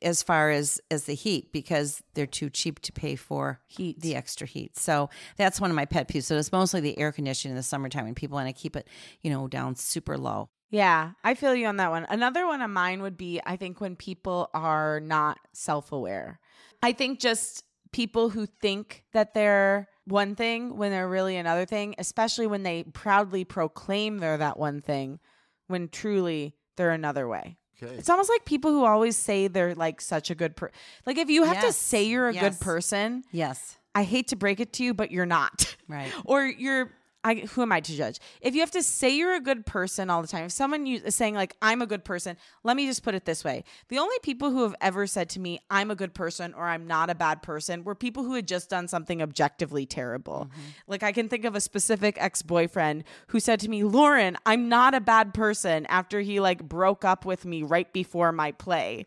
as far as as the heat because they're too cheap to pay for Heat. the extra heat. So that's one of my pet peeves. So it's mostly the air conditioning in the summertime when people want to keep it, you know, down super low. Yeah, I feel you on that one. Another one of mine would be I think when people are not self aware. I think just people who think that they're one thing when they're really another thing, especially when they proudly proclaim they're that one thing when truly they're another way. Okay. It's almost like people who always say they're like such a good person. Like if you have to say you're a yes. good person, Yes. I hate to break it to you, but you're not. Right. or you're I, who am I to judge? If you have to say you're a good person all the time, if someone is saying like I'm a good person, let me just put it this way: the only people who have ever said to me I'm a good person or I'm not a bad person were people who had just done something objectively terrible. Mm-hmm. Like I can think of a specific ex boyfriend who said to me, "Lauren, I'm not a bad person," after he like broke up with me right before my play.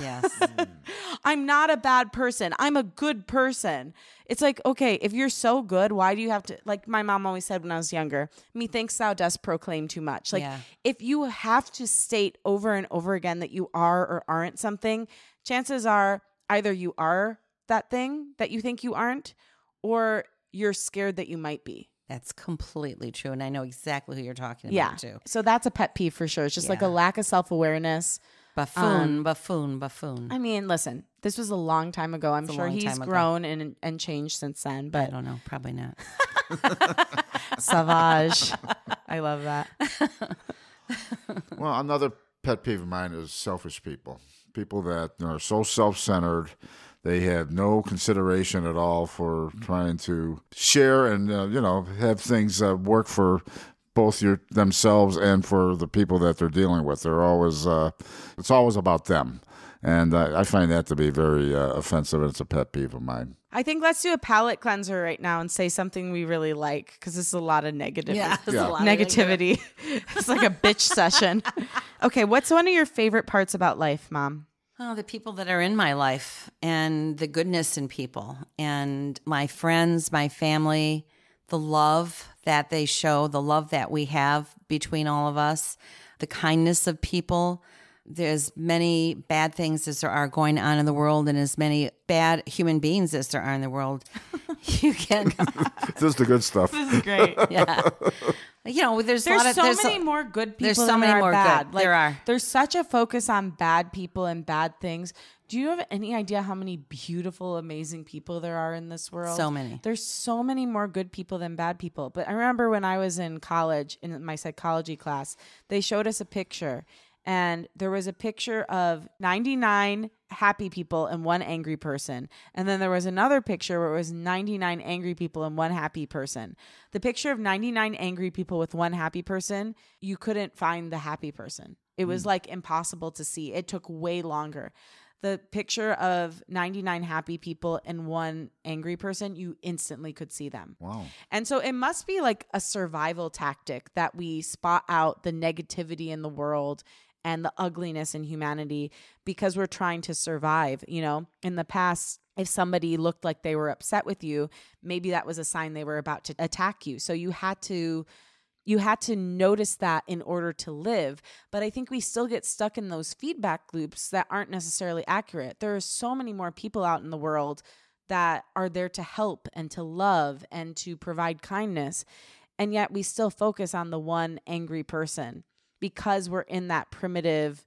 Yes. Hmm. I'm not a bad person. I'm a good person. It's like, okay, if you're so good, why do you have to, like my mom always said when I was younger, methinks thou dost proclaim too much. Like, Yeah. if you have to state over and over again that you are or aren't something, chances are either you are that thing that you think you aren't, or you're scared that you might be. That's completely true. And I know exactly who you're talking Yeah. about too. So that's a pet peeve for sure. It's just like a lack of self awareness. Buffoon, Um, buffoon, buffoon. I mean, listen, this was a long time ago. I'm It's sure he's time ago. grown and and changed since then. But I don't know. Probably not. Savage. I love that. Well, another pet peeve of mine is selfish people. People that are so self centered, they have no consideration at all for trying to share and uh, you know have things uh, work for both your themselves and for the people that they're dealing with. They're always uh, it's always about them, and uh, I find that to be very uh, offensive. and It's a pet peeve of mine. I think let's do a palate cleanser right now and say something we really like because this is a lot of negative there's a Yeah. lot of negativity. it's like a bitch session. Okay, what's one of your favorite parts about life, Mom? Oh, the people that are in my life and the goodness in people and my friends, my family, the love that they show, the love that we have between all of us, the kindness of people. There's many bad things as there are going on in the world and as many bad human beings as there are in the world. you can, this is the good stuff. This is great. yeah. You know, there's, a There's lot of so there's many a- more good people there's so than many there are more good. bad. Like, There are. There's such a focus on bad people and bad things. Do you have any idea how many beautiful, amazing people there are in this world? So many. There's so many more good people than bad people. But I remember when I was in college, in my psychology class, they showed us a picture, and there was a picture of 99 happy people and one angry person. And then there was another picture where it was 99 angry people and one happy person. The picture of 99 angry people with one happy person, you couldn't find the happy person. It was hmm. like impossible to see. It took way longer. The picture of 99 happy people and one angry person, you instantly could see them. Wow. And so it must be like a survival tactic that we spot out the negativity in the world and the ugliness in humanity because we're trying to survive. You know, in the past, if somebody looked like they were upset with you, maybe that was a sign they were about to attack you. So you had to you had to notice that in order to live. But I think we still get stuck in those feedback loops that aren't necessarily accurate. There are so many more people out in the world that are there to help and to love and to provide kindness. And yet we still focus on the one angry person because we're in that primitive,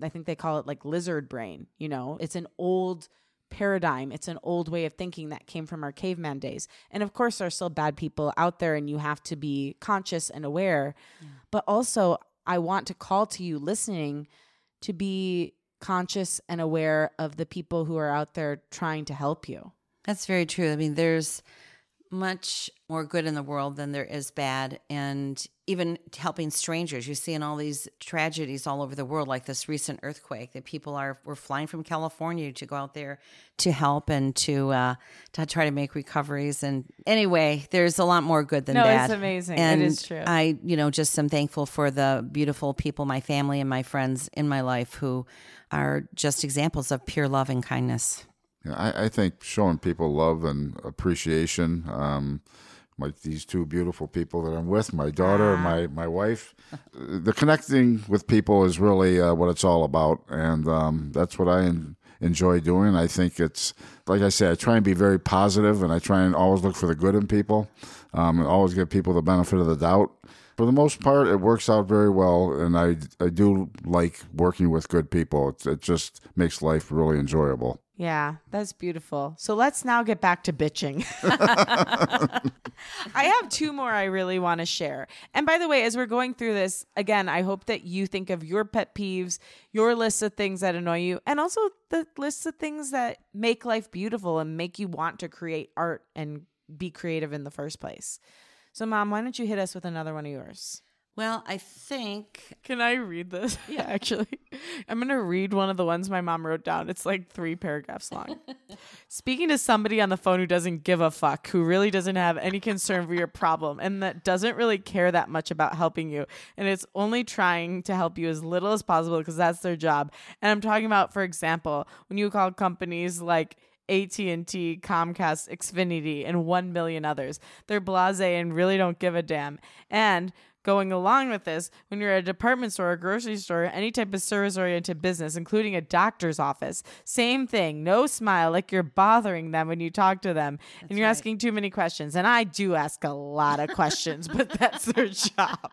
I think they call it like lizard brain, you know, it's an old paradigm. It's an old way of thinking that came from our caveman days. And of course, there are still bad people out there, and you have to be conscious and aware. Yeah. But also, I want to call to you listening to be conscious and aware of the people who are out there trying to help you. That's very true. I mean, there's much more good in the world than there is bad. And even helping strangers you see in all these tragedies all over the world like this recent earthquake that people are were flying from california to go out there to help and to uh, to try to make recoveries. And anyway there's a lot more good than no, bad. it's amazing and it is true. I you know just am thankful for the beautiful people my family and my friends in my life who are just examples of pure love and kindness I, I think showing people love and appreciation, um, like these two beautiful people that I'm with, my daughter and my, my wife, the connecting with people is really uh, what it's all about. And um, that's what I en- enjoy doing. I think it's, like I said, I try and be very positive and I try and always look for the good in people um, and always give people the benefit of the doubt for the most part, it works out very well, and I I do like working with good people. It, it just makes life really enjoyable. Yeah, that's beautiful. So let's now get back to bitching. I have two more I really want to share. And by the way, as we're going through this, again, I hope that you think of your pet peeves, your list of things that annoy you, and also the list of things that make life beautiful and make you want to create art and be creative in the first place. So, Mom, why don't you hit us with another one of yours? Well, I think. Can I read this? Yeah, actually. I'm going to read one of the ones my mom wrote down. It's like three paragraphs long. Speaking to somebody on the phone who doesn't give a fuck, who really doesn't have any concern for your problem, and that doesn't really care that much about helping you. And it's only trying to help you as little as possible because that's their job. And I'm talking about, for example, when you call companies like AT&T, Comcast, Xfinity, and 1 million others. They're blasé and really don't give a damn. And Going along with this, when you're at a department store, a grocery store, any type of service oriented business, including a doctor's office, same thing. No smile, like you're bothering them when you talk to them that's and you're right. asking too many questions. And I do ask a lot of questions, but that's their job.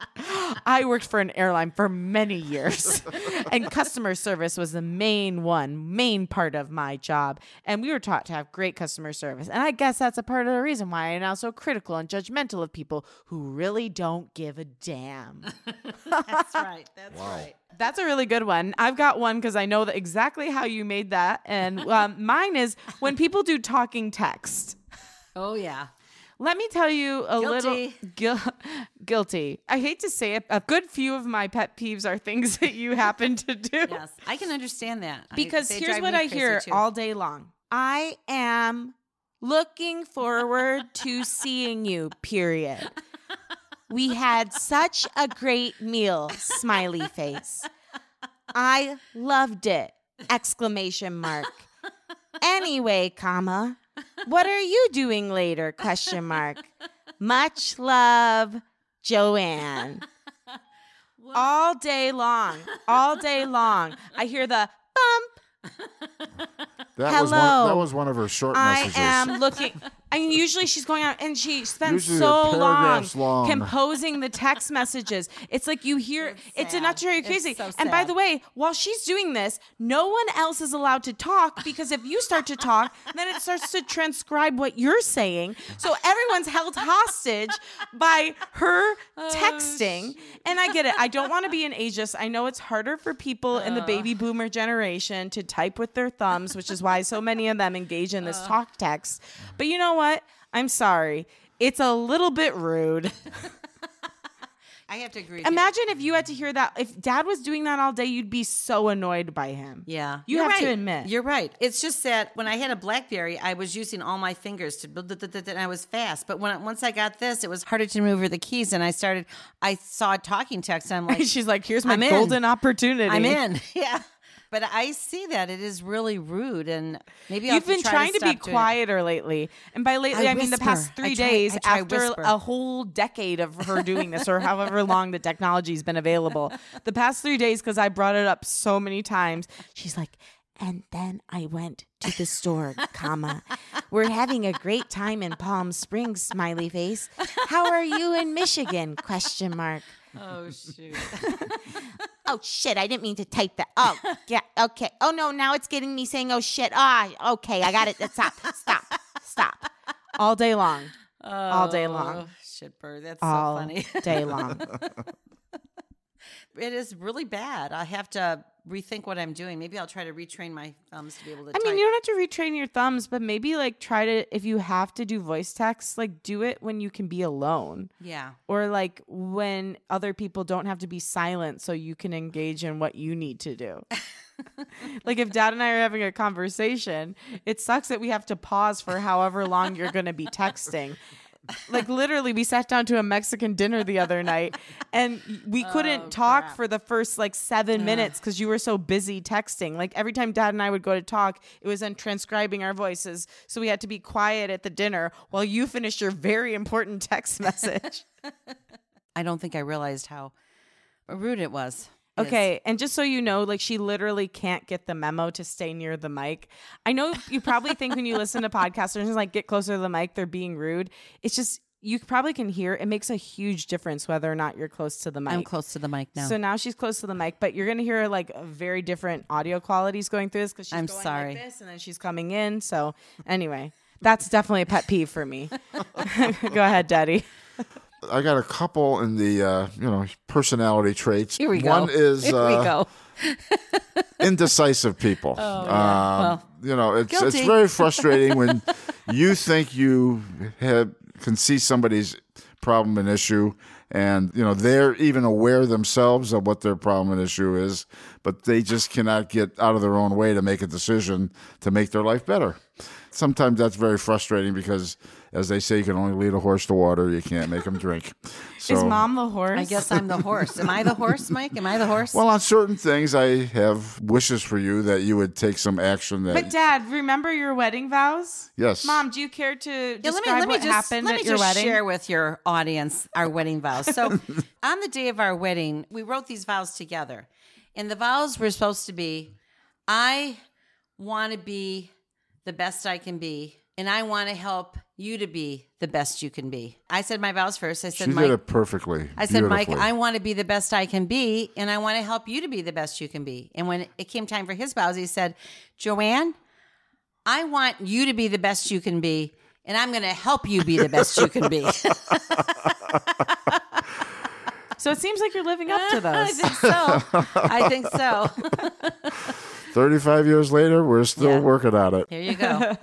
I worked for an airline for many years, and customer service was the main one, main part of my job. And we were taught to have great customer service. And I guess that's a part of the reason why I'm now so critical and judgmental of people who really don't give a damn. That's right. That's wow. right. That's a really good one. I've got one because I know that exactly how you made that. And um, mine is when people do talking text. Oh, yeah. Let me tell you a guilty. little guilty. I hate to say it. A good few of my pet peeves are things that you happen to do. Yes, I can understand that. Because I, here's what I hear too. all day long. I am looking forward to seeing you. Period. We had such a great meal, smiley face. I loved it. Exclamation mark. Anyway, comma. What are you doing later? Question mark. Much love, Joanne. What? All day long. All day long. I hear the bump. That Hello. was one, that was one of her short messages. I am looking I mean, usually she's going out and she spends Usually so they're long, paragraphs long. composing the text messages. It's like you hear, it's, sad. enough to drive you It's crazy. so and by sad. the way, while she's doing this, no one else is allowed to talk because if you start to talk, then it starts to transcribe what you're saying. So everyone's held hostage by her Oh, texting. and I get it. I don't want to be an ageist. I know it's harder for people in the baby boomer generation to type with their thumbs, which is why so many of them engage in this talk text. But you know what? I'm sorry. It's a little bit rude. I have to agree. Imagine if you had to hear that. If dad was doing that all day, you'd be so annoyed by him. Yeah, You You're have to admit. You're right. It's just that when I had a BlackBerry, I was using all my fingers to, build and I was fast. But when once I got this, it was harder to maneuver the keys, and I started. I saw a talking text, and I'm like, She's like, here's my I'm in. golden opportunity. I'm in. Yeah. But I see that it is really rude, and maybe I'll You've been try trying to, be stop it. quieter lately. And by lately, I I, mean the past three try- days after whisper. a whole decade of her doing this, or however long the technology's been available. The past three days, because I brought it up so many times, she's like, and then I went to the store, comma. We're having a great time in Palm Springs, smiley face. How are you in Michigan? Question mark. Oh shoot! Oh shit, I didn't mean to type that. Oh, yeah, okay. Oh no, now it's getting me saying oh shit. Ah, okay, I got it. Stop, stop, stop. All day long. All day long. Oh, shit bird. That's All so funny. day long. It is really bad. I have to rethink what I'm doing. Maybe I'll try to retrain my thumbs to be able to. I mean, you don't have to retrain your thumbs, but maybe like try to if you have to do voice text, like do it when you can be alone. yeah. Or like when other people don't have to be silent so you can engage in what you need to do. like if dad and I are having a conversation, it sucks that we have to pause for however long you're going to be texting. Like literally we sat down to a Mexican dinner the other night and we couldn't Oh, talk crap. for the first like 7 minutes cuz you were so busy texting. Like every time dad and I would go to talk, it was then transcribing our voices. So we had to be quiet at the dinner while you finished your very important text message. I don't think I realized how rude it was. Okay, and just so you know, like she literally can't get the memo to stay near the mic. I know you probably think when you listen to podcasters like get closer to the mic, they're being rude. It's just you probably can hear it makes a huge difference whether or not you're close to the mic. I'm close to the mic now. So now she's close to the mic, but you're gonna hear like a very different audio qualities going through this because she's I'm going sorry. like this and then she's coming in. So anyway, that's definitely a pet peeve for me. Go ahead, Daddy. I got a couple in the uh, you know personality traits. Here we go. One is Here uh, we go. indecisive people. Oh, Um, Well, you know, it's it's very frustrating when you think you have can see somebody's problem and issue, and you know they're even aware themselves of what their problem and issue is, but they just cannot get out of their own way to make a decision to make their life better. Sometimes that's very frustrating because, as they say, you can only lead a horse to water; you can't make him drink. So, Is mom the horse? I guess I'm the horse. Am I the horse, Mike? Am I the horse? Well, on certain things, I have wishes for you that you would take some action. That But dad, remember your wedding vows? yes, Mom, do you care to Yeah, describe what just, happened let at me your just wedding? share with your audience our wedding vows. So, on the day of our wedding, we wrote these vows together, and the vows were supposed to be: I want to be the best I can be, and I want to help you to be the best you can be. I said my vows first. I said, she Mike, did it perfectly. I said, Mike. I want to be the best I can be, and I want to help you to be the best you can be. And when it came time for his vows, he said, Joanne, I want you to be the best you can be, and I'm going to help you be the best you can be. so it seems like you're living up to those. I think so. I think so. 35 years later, we're still Yeah. working on it. Here you go.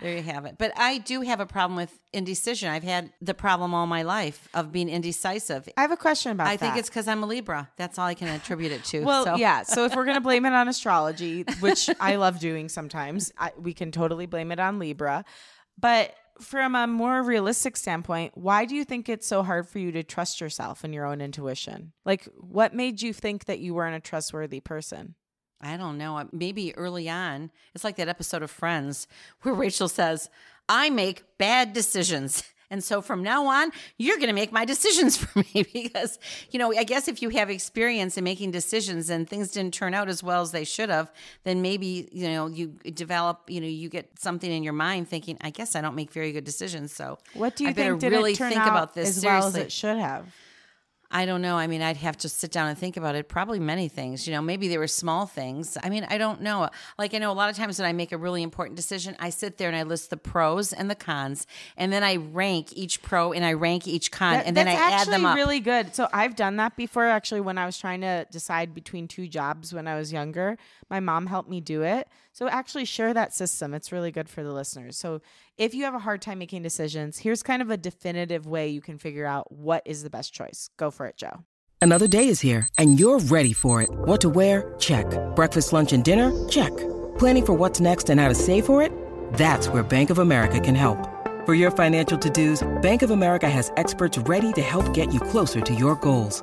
There you have it. But I do have a problem with indecision. I've had the problem all my life of being indecisive. I have a question about I think it's because I'm a Libra. That's all I can attribute it to. well, So- yeah. So if we're gonna blame it on astrology, which I love doing sometimes, I, we can totally blame it on Libra. But from a more realistic standpoint, why do you think it's so hard for you to trust yourself and your own intuition? Like, what made you think that you weren't a trustworthy person? I don't know. Maybe early on, it's like that episode of Friends where Rachel says, I make bad decisions. And so from now on, you're going to make my decisions for me because, you know, I guess if you have experience in making decisions and things didn't turn out as well as they should have, then maybe, you know, you develop, you know, you get something in your mind thinking, I guess I don't make very good decisions. So What do you I think did really think out about this as seriously. well as it should have? I don't know. I mean, I'd have to sit down and think about it. Probably many things. You know, maybe there were small things. I mean, I don't know. Like, I know a lot of times when I make a really important decision, I sit there and I list the pros and the cons, and then I rank each pro and I rank each con, That- and then I add them up. really good. So I've done that before. Actually, when I was trying to decide between two jobs when I was younger, my mom helped me do it. So actually, share that system. It's really good for the listeners. So if you have a hard time making decisions, here's kind of a definitive way you can figure out what is the best choice. Go for it, Joe. Another day is here, and you're ready for it. What to wear? Check. Breakfast, lunch, and dinner? Check. Planning for what's next and how to save for it? That's where Bank of America can help. For your financial to-dos, Bank of America has experts ready to help get you closer to your goals.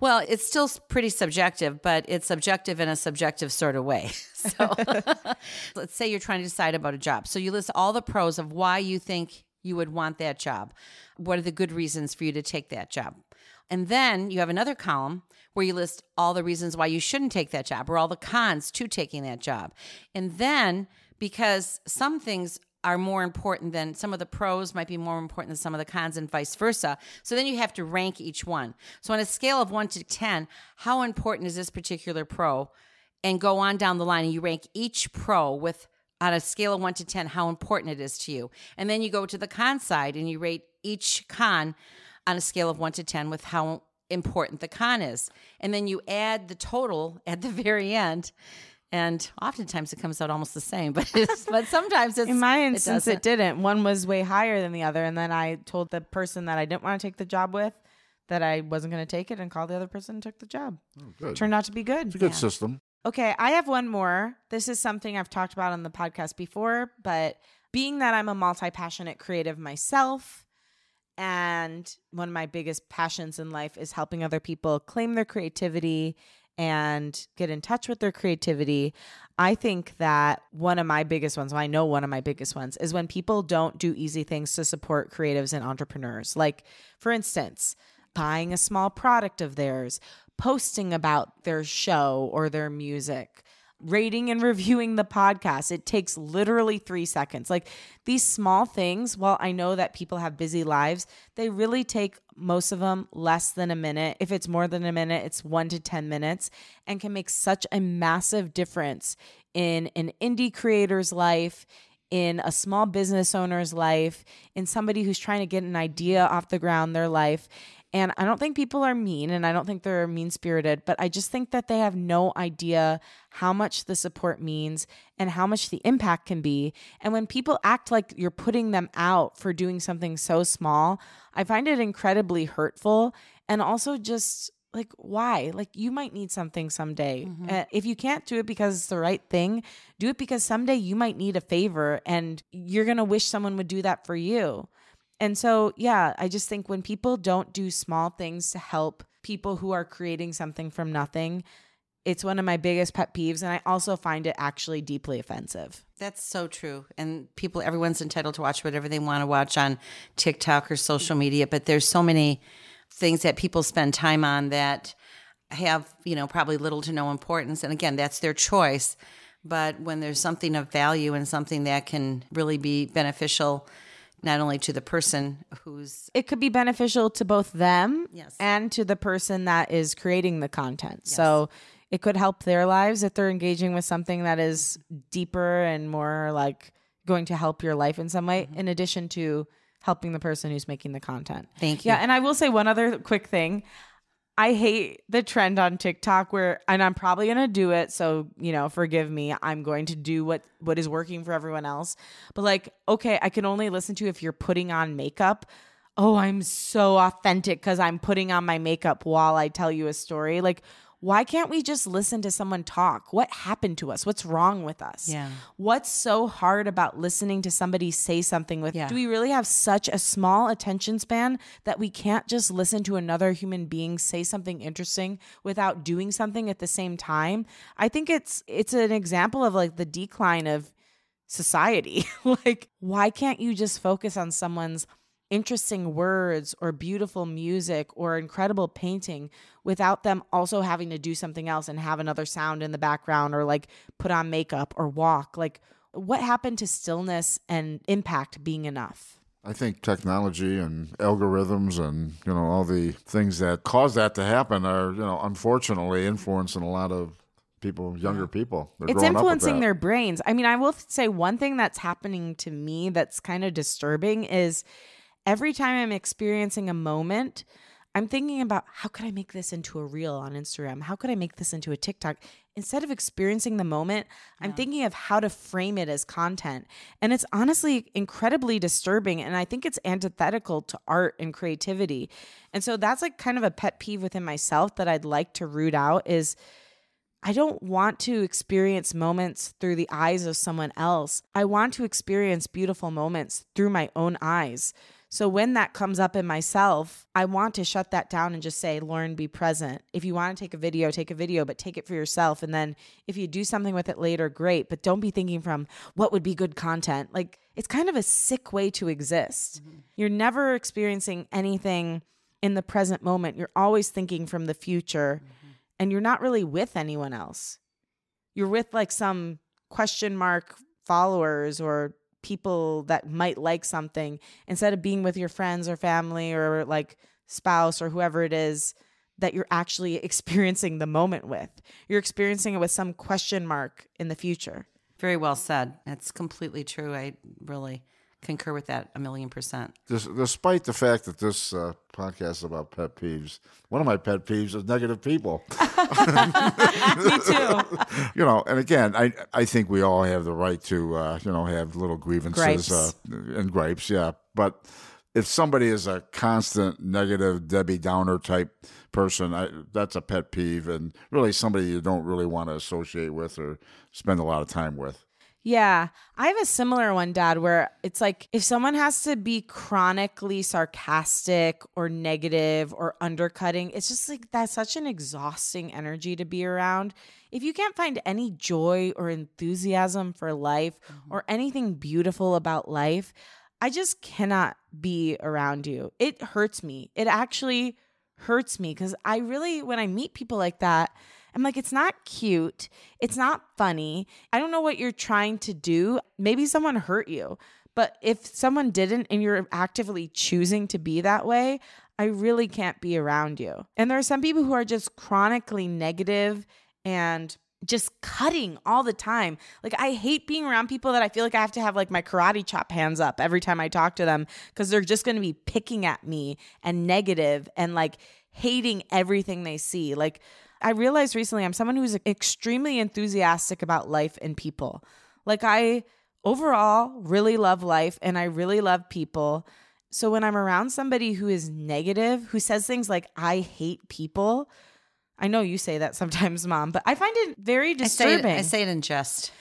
Well, it's still pretty subjective, but it's subjective in a subjective sort of way. So let's say you're trying to decide about a job. So you list all the pros of why you think you would want that job. What are the good reasons for you to take that job? And then you have another column where you list all the reasons why you shouldn't take that job or all the cons to taking that job. And then because some things are more important than some of the pros might be more important than some of the cons and vice versa. So then you have to rank each one. So on a scale of 1 to 10, how important is this particular pro? And go on down the line and you rank each pro with on a scale of 1 to 10 how important it is to you. And then you go to the con side and you rate each con on a scale of 1 to 10 with how important the con is. And then you add the total at the very end. And oftentimes it comes out almost the same, but it's, but sometimes it's In my instance, it, doesn't. didn't. One was way higher than the other, and then I told the person that I didn't want to take the job with that I wasn't going to take it, and called the other person and took the job. Oh, good. Turned out to be good. It's a good system. Okay, I have one more. This is something I've talked about on the podcast before, but being that I'm a multi passionate creative myself, and one of my biggest passions in life is helping other people claim their creativity and get in touch with their creativity. I think that one of my biggest ones, well, I know one of my biggest ones, is when people don't do easy things to support creatives and entrepreneurs. Like, for instance, buying a small product of theirs, posting about their show or their music, rating and reviewing the podcast. It takes literally three seconds. Like these small things, while I know that people have busy lives, they really take most of them less than a minute. If it's more than a minute, it's one to 10 minutes and can make such a massive difference in an indie creator's life, in a small business owner's life, in somebody who's trying to get an idea off the ground, their life. And I don't think people are mean and I don't think they're mean spirited, but I just think that they have no idea how much the support means and how much the impact can be. And when people act like you're putting them out for doing something so small, I find it incredibly hurtful and also just like why? Like you might need something someday. Uh, if you can't do it because it's the right thing do it because someday you might need a favor and you're gonna wish someone would do that for you and so, yeah, I just think when people don't do small things to help people who are creating something from nothing, it's one of my biggest pet peeves. And I also find it actually deeply offensive. That's so true. And people, everyone's entitled to watch whatever they want to watch on TikTok or social media, but there's so many things that people spend time on that have, you know, probably little to no importance. And again, that's their choice. But when there's something of value and something that can really be beneficial, not only to the person who's It could be beneficial to both them Yes. and to the person that is creating the content. So it could help their lives if they're engaging with something that is deeper and more like going to help your life in some way, mm-hmm. in addition to helping the person who's making the content. Thank you. Yeah, and I will say one other quick thing. I hate the trend on TikTok where and I'm probably going to do it, so, you know, forgive me. I'm going to do what what is working for everyone else. But like, okay, I can only listen to if you're putting on makeup. Oh, I'm so authentic cuz I'm putting on my makeup while I tell you a story. Like why can't we just listen to someone talk? What happened to us? What's wrong with us? Yeah. What's so hard about listening to somebody say something with Yeah. do we really have such a small attention span that we can't just listen to another human being say something interesting without doing something at the same time? I think it's it's an example of like the decline of society. like why can't you just focus on someone's interesting words or beautiful music or incredible painting without them also having to do something else and have another sound in the background or like put on makeup or walk like what happened to stillness and impact being enough I think technology and algorithms and you know all the things that cause that to happen are you know unfortunately influencing a lot of people, younger people. They're it's growing up influencing their brains. I mean, I will say one thing that's happening to me that's kind of disturbing is every time I'm experiencing a moment, I'm thinking about how could I make this into a reel on Instagram? How could I make this into a TikTok? Instead of experiencing the moment, I'm thinking of how to frame it as content. And it's honestly incredibly disturbing. And I think it's antithetical to art and creativity. And so that's like kind of a pet peeve within myself that I'd like to root out is I don't want to experience moments through the eyes of someone else. I want to experience beautiful moments through my own eyes. So when that comes up in myself, I want to shut that down and just say, Lauren, be present. If you want to take a video, take a video, but take it for yourself. And then if you do something with it later, great. But don't be thinking from what would be good content. Like it's kind of a sick way to exist. Mm-hmm. You're never experiencing anything in the present moment. You're always thinking from the future mm-hmm. and you're not really with anyone else. You're with like some question mark followers or people that might like something instead of being with your friends or family or like spouse or whoever it is that you're actually experiencing the moment with. You're experiencing it with some question mark in the future. Very well said. That's completely true. I really concur with that a million percent. Des- despite the fact that this uh, podcast is about pet peeves, one of my pet peeves is negative people. Me too. you know, and again, I I think we all have the right to uh, you know have little grievances Gripes. Uh, and gripes, yeah. But if somebody is a constant negative Debbie Downer type person, I, that's a pet peeve, and really somebody you don't really want to associate with or spend a lot of time with. Yeah, I have a similar one, Dad, where it's like if someone has to be chronically sarcastic or negative or undercutting, it's just like that's such an exhausting energy to be around. If you can't find any joy or enthusiasm for life mm-hmm. or anything beautiful about life, I just cannot be around you. It hurts me. It actually hurts me because I really, when I meet people like that, I'm like, it's not cute. It's not funny. I don't know what you're trying to do. Maybe someone hurt you. But if someone didn't and you're actively choosing to be that way, I really can't be around you. And there are some people who are just chronically negative and just cutting all the time. Like I hate being around people that I feel like I have to have like my karate chop hands up every time I talk to them because they're just going to be picking at me and negative and like hating everything they see. Like I realized recently I'm someone who's extremely enthusiastic about life and people. Like I overall really love life and I really love people. So when I'm around somebody who is negative, who says things like I hate people, I know you say that sometimes, mom, but I find it very I say, disturbing. it, I say it in jest.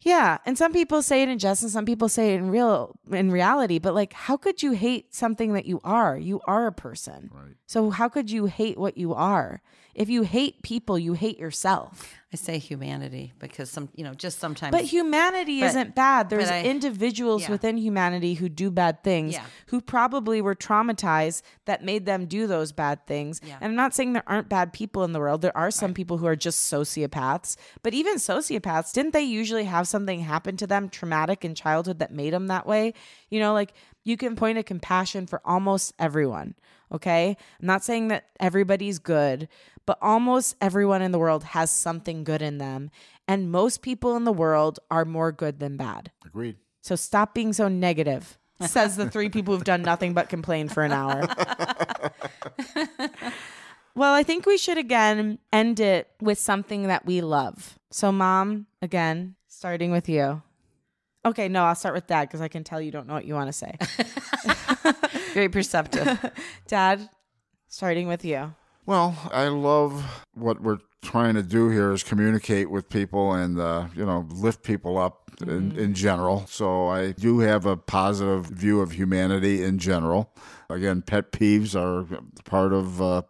Yeah, and some people say it in jest, and some people say it in real in reality. But like, how could you hate something that you are? You are a person. Right. So how could you hate what you are? If you hate people, you hate yourself. I say humanity because some, you know, just sometimes. But humanity But- isn't bad. There's I- individuals yeah. within humanity who do bad things, Yeah. who probably were traumatized that made them do those bad things. Yeah. And I'm not saying there aren't bad people in the world. There are some people who are just sociopaths. But even sociopaths, didn't they usually have something happen to them traumatic in childhood that made them that way? You know, like you can point a compassion for almost everyone. Okay. I'm not saying that everybody's good, but almost everyone in the world has something good in them. And most people in the world are more good than bad. Agreed. So stop being so negative. Says the three people who've done nothing but complain for an hour. well, I think we should again end it with something that we love. So, mom, again, starting with you. Okay, no, I'll start with dad because I can tell you don't know what you want to say. Very perceptive. dad, starting with you. Well, I love what we're trying to do here is communicate with people and uh, you know lift people up in, in general. So I do have a positive view of humanity in general. Again, pet peeves are part of uh,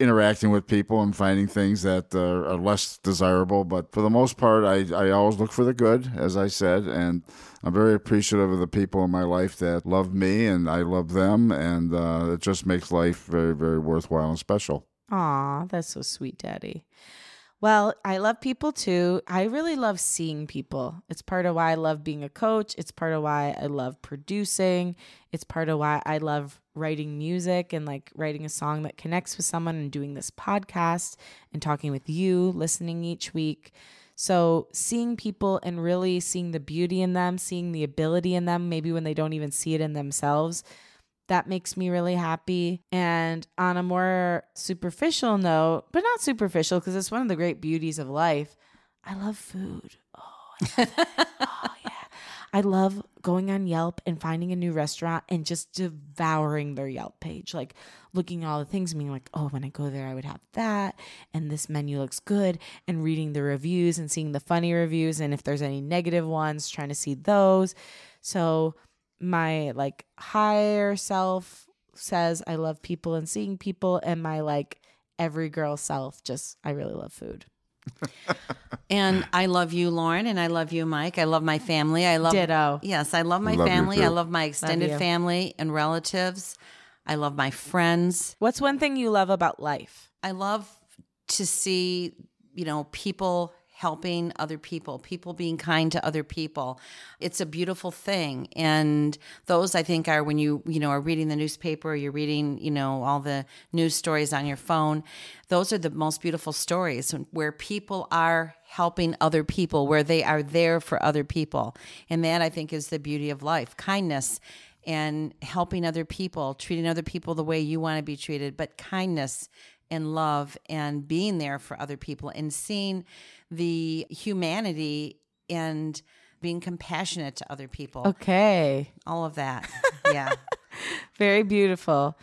interacting with people and finding things that uh, are less desirable. But for the most part, I, I always look for the good, as I said, and I'm very appreciative of the people in my life that love me and I love them, and uh, it just makes life very, very worthwhile and special. Aw, that's so sweet, Daddy. Well, I love people too. I really love seeing people. It's part of why I love being a coach. It's part of why I love producing. It's part of why I love writing music and like writing a song that connects with someone and doing this podcast and talking with you, listening each week. So, seeing people and really seeing the beauty in them, seeing the ability in them, maybe when they don't even see it in themselves, that makes me really happy. And on a more superficial note, but not superficial because it's one of the great beauties of life, I love food. Oh, I love, oh yeah. I love going on Yelp and finding a new restaurant and just devouring their Yelp page, like looking at all the things and being like, oh, when I go there, I would have that. And this menu looks good. And reading the reviews and seeing the funny reviews. And if there's any negative ones, trying to see those. So, my like higher self says I love people and seeing people, and my like every girl self just I really love food. and I love you, Lauren, and I love you, Mike. I love my family. I love Ditto. Yes, I love my Love family. I love my extended you. family and relatives. I love my friends. What's one thing you love about life? I love to see, you know, people helping other people, people being kind to other people. It's a beautiful thing. And those I think are when you, you know, are reading the newspaper or you're reading, you know, all the news stories on your phone. Those are the most beautiful stories where people are helping other people, where they are there for other people. And that I think is the beauty of life. Kindness and helping other people, treating other people the way you want to be treated, but kindness and love and being there for other people and seeing the humanity and being compassionate to other people. Okay. All of that. Yeah. Very beautiful.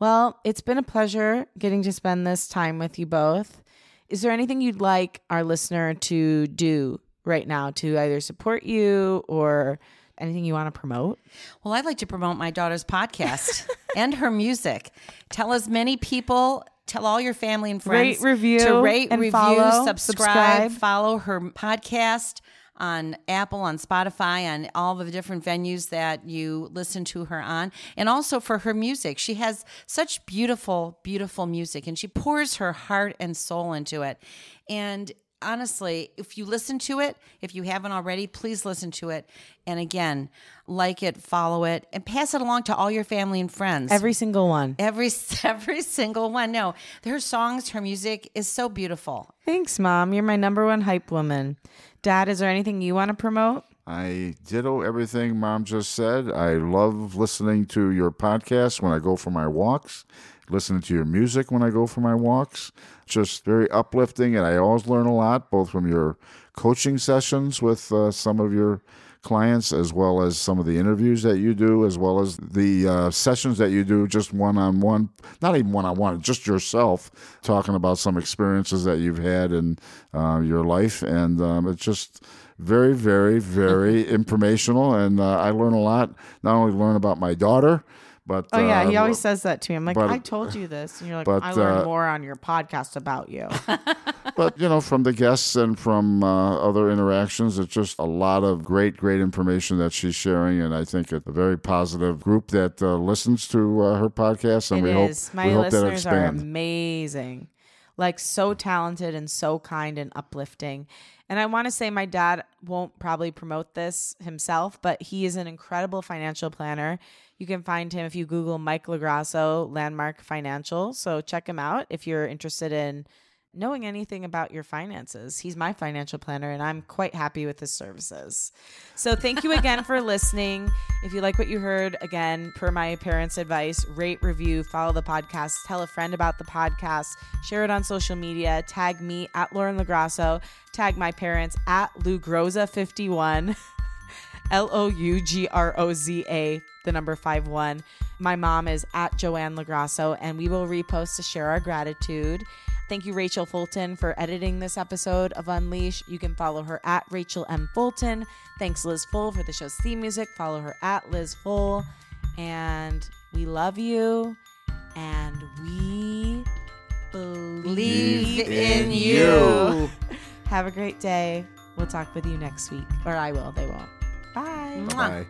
Well, it's been a pleasure getting to spend this time with you both. Is there anything you'd like our listener to do right now to either support you or anything you want to promote? Well, I'd like to promote my daughter's podcast and her music. Tell as many people, tell all your family and friends Rate, review, to rate, and review, follow, subscribe, subscribe. follow her podcast on Apple, on Spotify, on all the different venues that you listen to her on, and also for her music. She has such beautiful, beautiful music, and she pours her heart and soul into it. And honestly, if you listen to it, if you haven't already, please listen to it. And again, like it, follow it, and pass it along to all your family and friends. Every single one. every every single one. No, her songs, her music is so beautiful. Thanks, Mom. You're my number one hype woman. Dad, is there anything you want to promote? I ditto everything mom just said. I love listening to your podcast when I go for my walks, listening to your music when I go for my walks. Just very uplifting, and I always learn a lot, both from your coaching sessions with uh, some of your clients, as well as some of the interviews that you do, as well as the uh, sessions that you do just one on one, not even one on one, just yourself talking about some experiences that you've had in uh, your life. And um, it's just very, very, very informational. And uh, I learn a lot, not only learn about my daughter, but Oh yeah, uh, he always says that to me. I'm like, but- I told you this, and you're like, but, I learned uh, more on your podcast about you. but you know from the guests and from uh, other interactions it's just a lot of great great information that she's sharing and i think it's a very positive group that uh, listens to uh, her podcast and It we is. hope My we hope that listeners are amazing. Like so talented and so kind and uplifting. And I want to say my dad won't probably promote this himself, but he is an incredible financial planner. You can find him if you Google Mike Lagrasso Landmark Financial. So check him out if you're interested in knowing anything about your finances. He's my financial planner, and I'm quite happy with his services. So, thank you again for listening. If you like what you heard, again, per my parents' advice, rate, review, follow the podcast, tell a friend about the podcast, share it on social media, tag me at Lauren Lagrasso, tag my parents at Lugroza51. L O U G R O Z A, the number 5 1. My mom is at Joanne Lagrasso, and we will repost to share our gratitude. Thank you, Rachel Fulton, for editing this episode of Unleash. You can follow her at Rachel M. Fulton. Thanks, Liz Full, for the show's theme music. Follow her at Liz Full. And we love you, and we believe, Believe in you. Have a great day. We'll talk with you next week, or I will. They won't. Bye. Bye.